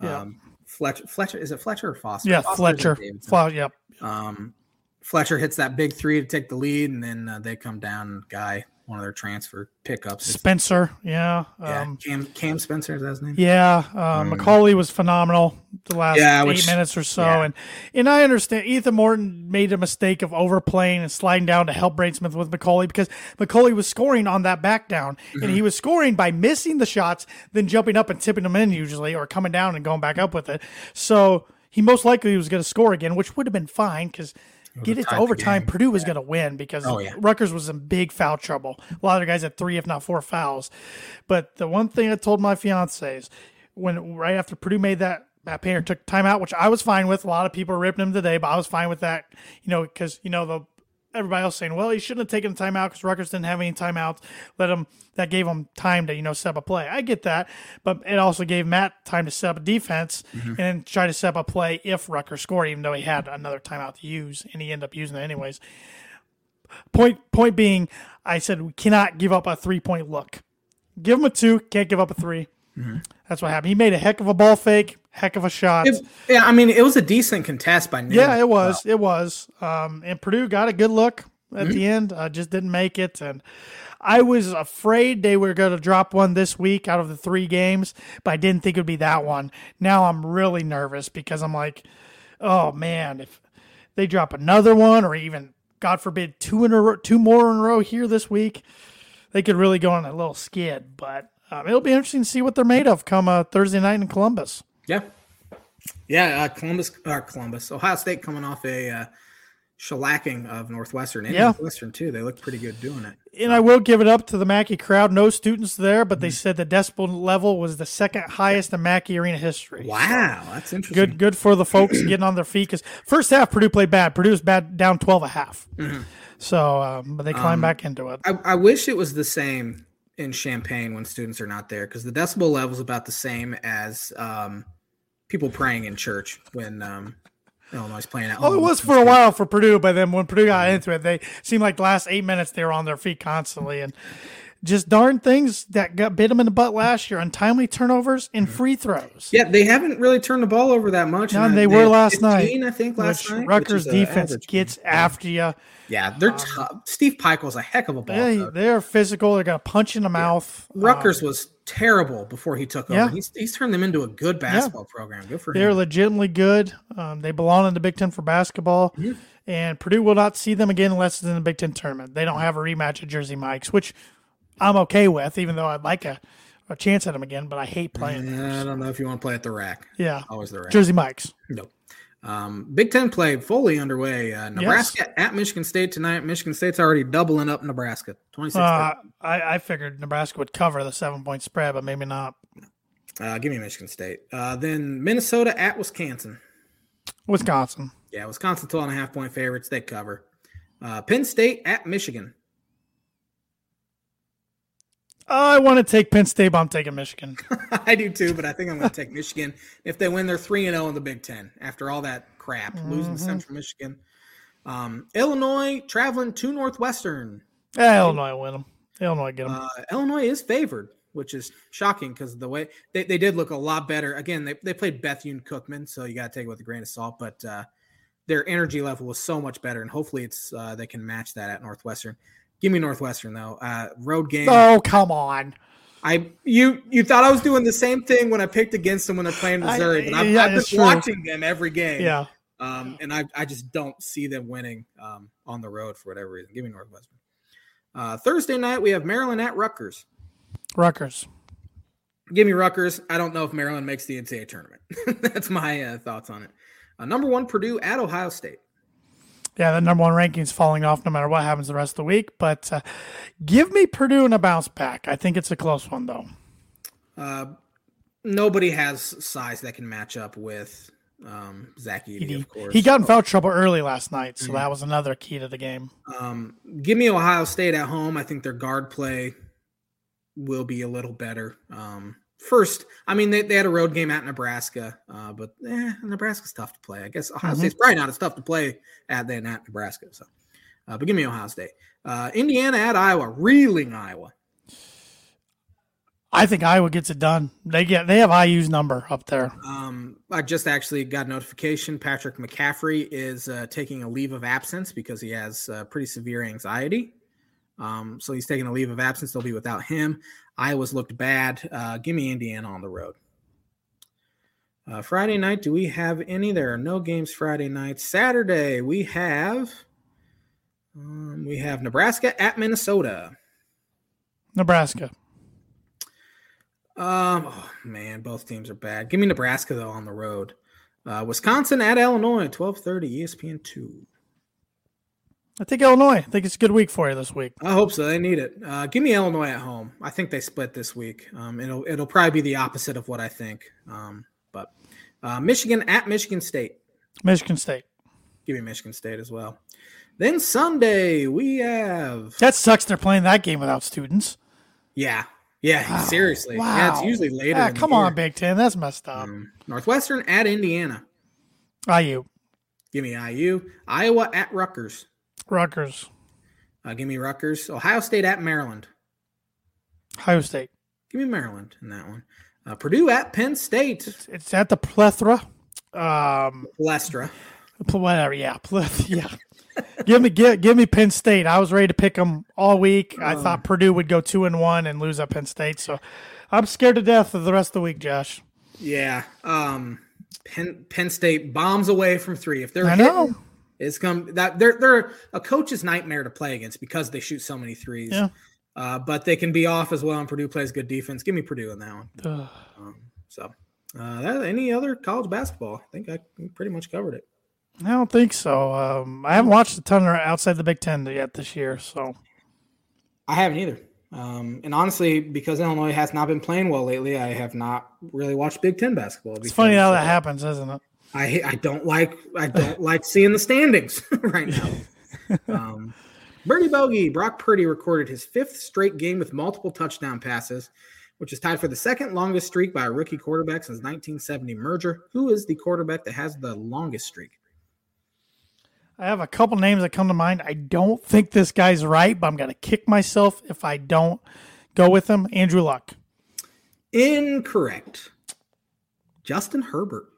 Yeah. Um, Fletcher, Fletcher is it Fletcher or Foster? Yeah, Foster Fletcher. Fl- yep. Um, Fletcher hits that big three to take the lead, and then uh, they come down. Guy one of their transfer pickups. Spencer, yeah, yeah. Um, Cam Cam Spencer is that his name? Yeah, uh, mm. McCauley was phenomenal the last yeah, eight which, minutes or so, yeah. and and I understand Ethan Morton made a mistake of overplaying and sliding down to help Smith with McCauley because McCauley was scoring on that back down, mm-hmm. and he was scoring by missing the shots, then jumping up and tipping them in usually, or coming down and going back up with it. So he most likely was going to score again, which would have been fine because get it to overtime, Purdue was going to win because oh, yeah. Rutgers was in big foul trouble. A lot of guys had three, if not four fouls. But the one thing I told my fiance is when right after Purdue made that Matt Painter took timeout, which I was fine with. A lot of people are ripping him today, but I was fine with that. You know, because you know the everybody else saying, well, he shouldn't have taken a timeout because Rutgers didn't have any timeouts. Let him that gave him time to you know set up a play. I get that, but it also gave Matt time to set up a defense mm-hmm. and then try to set up a play if Rutgers scored, even though he had another timeout to use, and he ended up using it anyways. Point point being, I said we cannot give up a three point look. Give him a two, can't give up a 3 mm-hmm. That's what happened. He made a heck of a ball fake, heck of a shot. It, yeah, I mean, it was a decent contest by noon. Yeah, it was. It was. Um, and Purdue got a good look at mm-hmm. the end. Uh, just didn't make it. And I was afraid they were going to drop one this week out of the three games, but I didn't think it would be that one. Now I'm really nervous because I'm like, oh man, if they drop another one or even, God forbid, two in a row, two more in a row here this week, they could really go on a little skid. But um, it'll be interesting to see what they're made of come uh, Thursday night in Columbus. Yeah, yeah, uh, Columbus, uh, Columbus, Ohio State coming off a uh, shellacking of Northwestern and yeah. Northwestern too. They look pretty good doing it. And I will give it up to the Mackey crowd. No students there, but mm-hmm. they said the decibel level was the second highest in Mackey Arena history. Wow, that's interesting. Good, good for the folks getting on their feet because first half Purdue played bad. Purdue was bad down 12 a half. Mm-hmm. So, um, but they climbed um, back into it. I, I wish it was the same in Champaign when students are not there because the decibel level is about the same as um, people praying in church when um, Illinois playing at home. Oh, it was for a while for Purdue, but then when Purdue got into it, they seemed like the last eight minutes they were on their feet constantly and just darn things that got bit them in the butt last year: untimely turnovers and free throws. Yeah, they haven't really turned the ball over that much. No, they, they were last 15, night. I think last night. Rutgers defense gets after you. Yeah, they're um, tough. Steve Pikiell's a heck of a ball. They, they're physical. They're gonna punch in the yeah. mouth. Rutgers um, was terrible before he took over. Yeah. He's, he's turned them into a good basketball yeah. program. Good for they're him. They're legitimately good. Um, they belong in the Big Ten for basketball. Mm-hmm. And Purdue will not see them again unless it's in the Big Ten tournament. They don't have a rematch at Jersey Mike's, which I'm okay with, even though I'd like a, a chance at them again. But I hate playing. I don't know if you want to play at the rack. Yeah, always the rack. Jersey Mike's. No. Um, Big Ten play fully underway. Uh, Nebraska yes. at Michigan State tonight. Michigan State's already doubling up Nebraska. Twenty six. Uh, I, I figured Nebraska would cover the seven point spread, but maybe not. Uh, give me Michigan State. Uh, then Minnesota at Wisconsin. Wisconsin. Yeah, Wisconsin 12 and a half point favorites. They cover. Uh, Penn State at Michigan. I want to take Penn State, but I'm taking Michigan. I do too, but I think I'm going to take Michigan. If they win, they're three and zero in the Big Ten after all that crap, mm-hmm. losing Central Michigan. Um, Illinois traveling to Northwestern. Yeah, Illinois win them. Illinois get them. Uh, Illinois is favored, which is shocking because the way they, they did look a lot better. Again, they, they played Bethune Cookman, so you got to take it with a grain of salt. But uh, their energy level was so much better, and hopefully it's uh, they can match that at Northwestern. Give me Northwestern though. Uh, road game. Oh come on. I you you thought I was doing the same thing when I picked against them when they're playing Missouri, I, but I've, yeah, I've been true. watching them every game. Yeah. Um, and I, I just don't see them winning um, on the road for whatever reason. Give me Northwestern. Uh, Thursday night we have Maryland at Rutgers. Rutgers. Give me Rutgers. I don't know if Maryland makes the NCAA tournament. That's my uh, thoughts on it. Uh, number one Purdue at Ohio State. Yeah, the number one ranking is falling off no matter what happens the rest of the week. But uh, give me Purdue in a bounce back. I think it's a close one though. Uh, nobody has size that can match up with um, Zach Edey, of course. He got in foul trouble early last night, so mm-hmm. that was another key to the game. Um, give me Ohio State at home. I think their guard play will be a little better. Um, first, I mean, they, they had a road game at Nebraska, uh, but eh, Nebraska's tough to play. I guess Ohio mm-hmm. State's probably not as tough to play at than at Nebraska. So, uh, but give me Ohio State. Uh, Indiana at Iowa, reeling Iowa. I think Iowa gets it done. They get they have IU's number up there. Um, I just actually got notification. Patrick McCaffrey is uh, taking a leave of absence because he has uh, pretty severe anxiety. Um, so he's taking a leave of absence. They'll be without him. Iowa's looked bad. Uh, give me Indiana on the road. Uh, Friday night, do we have any? There are no games Friday night. Saturday, we have um, we have Nebraska at Minnesota. Nebraska. Um, oh man, both teams are bad. Give me Nebraska though on the road. Uh, Wisconsin at Illinois, twelve thirty, ESPN two. I think Illinois. I think it's a good week for you this week. I hope so. They need it. Uh, give me Illinois at home. I think they split this week. Um, it'll it'll probably be the opposite of what I think. Um, but uh, Michigan at Michigan State. Michigan State. Give me Michigan State as well. Then Sunday we have. That sucks. They're playing that game without students. Yeah, yeah, wow. seriously. Wow. Yeah, it's usually later. Yeah, come on, Big Ten. That's messed up. Um, Northwestern at Indiana. IU. Give me IU. Iowa at Rutgers. Rutgers. Uh, give me Rutgers. Ohio State at Maryland. Ohio State. Give me Maryland in that one. Uh, Purdue at Penn State. It's, it's at the plethora. Um, Plestra. Whatever. Yeah. Pleth- yeah give me give, give me Penn State. I was ready to pick them all week. I thought oh. Purdue would go two and one and lose at Penn State. So I'm scared to death of the rest of the week, Josh. Yeah. Um, Penn Penn State bombs away from three. If they're I know. It's come that they're they're a coach's nightmare to play against because they shoot so many threes. Yeah. Uh, but they can be off as well, and Purdue plays good defense. Give me Purdue in that one. Um, so, uh, that, any other college basketball? I think I pretty much covered it. I don't think so. Um, I haven't watched a ton outside the Big Ten yet this year, so I haven't either. Um, and honestly, because Illinois has not been playing well lately, I have not really watched Big Ten basketball. It's funny how that happens, isn't it? I I don't like I don't like seeing the standings right now. Um, Birdie Bogey, Brock Purdy recorded his fifth straight game with multiple touchdown passes, which is tied for the second longest streak by a rookie quarterback since 1970 merger. Who is the quarterback that has the longest streak? I have a couple names that come to mind. I don't think this guy's right, but I'm going to kick myself if I don't go with him. Andrew Luck. Incorrect. Justin Herbert.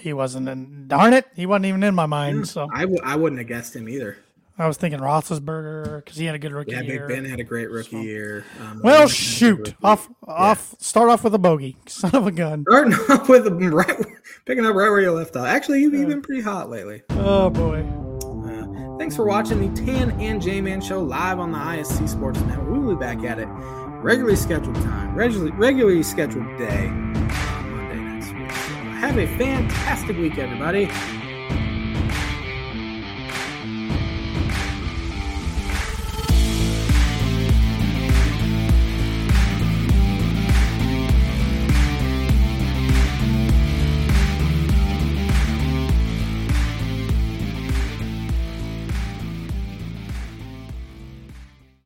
He wasn't in. Darn it, he wasn't even in my mind. Yeah, so I w- I wouldn't have guessed him either. I was thinking Roethlisberger because he had a good rookie year. yeah, year. Big Ben had a great rookie so. year. Um, well, shoot, off off. Start off with a bogey, son of a gun. Starting off with a, right, picking up right where you left off. Actually, you've, you've been pretty hot lately. Oh boy. Thanks for watching the Tan and J Man Show live on the ISC Sports Network. We will be back at it regularly scheduled time, regularly, regularly scheduled day, Monday next week. Have a fantastic week, everybody.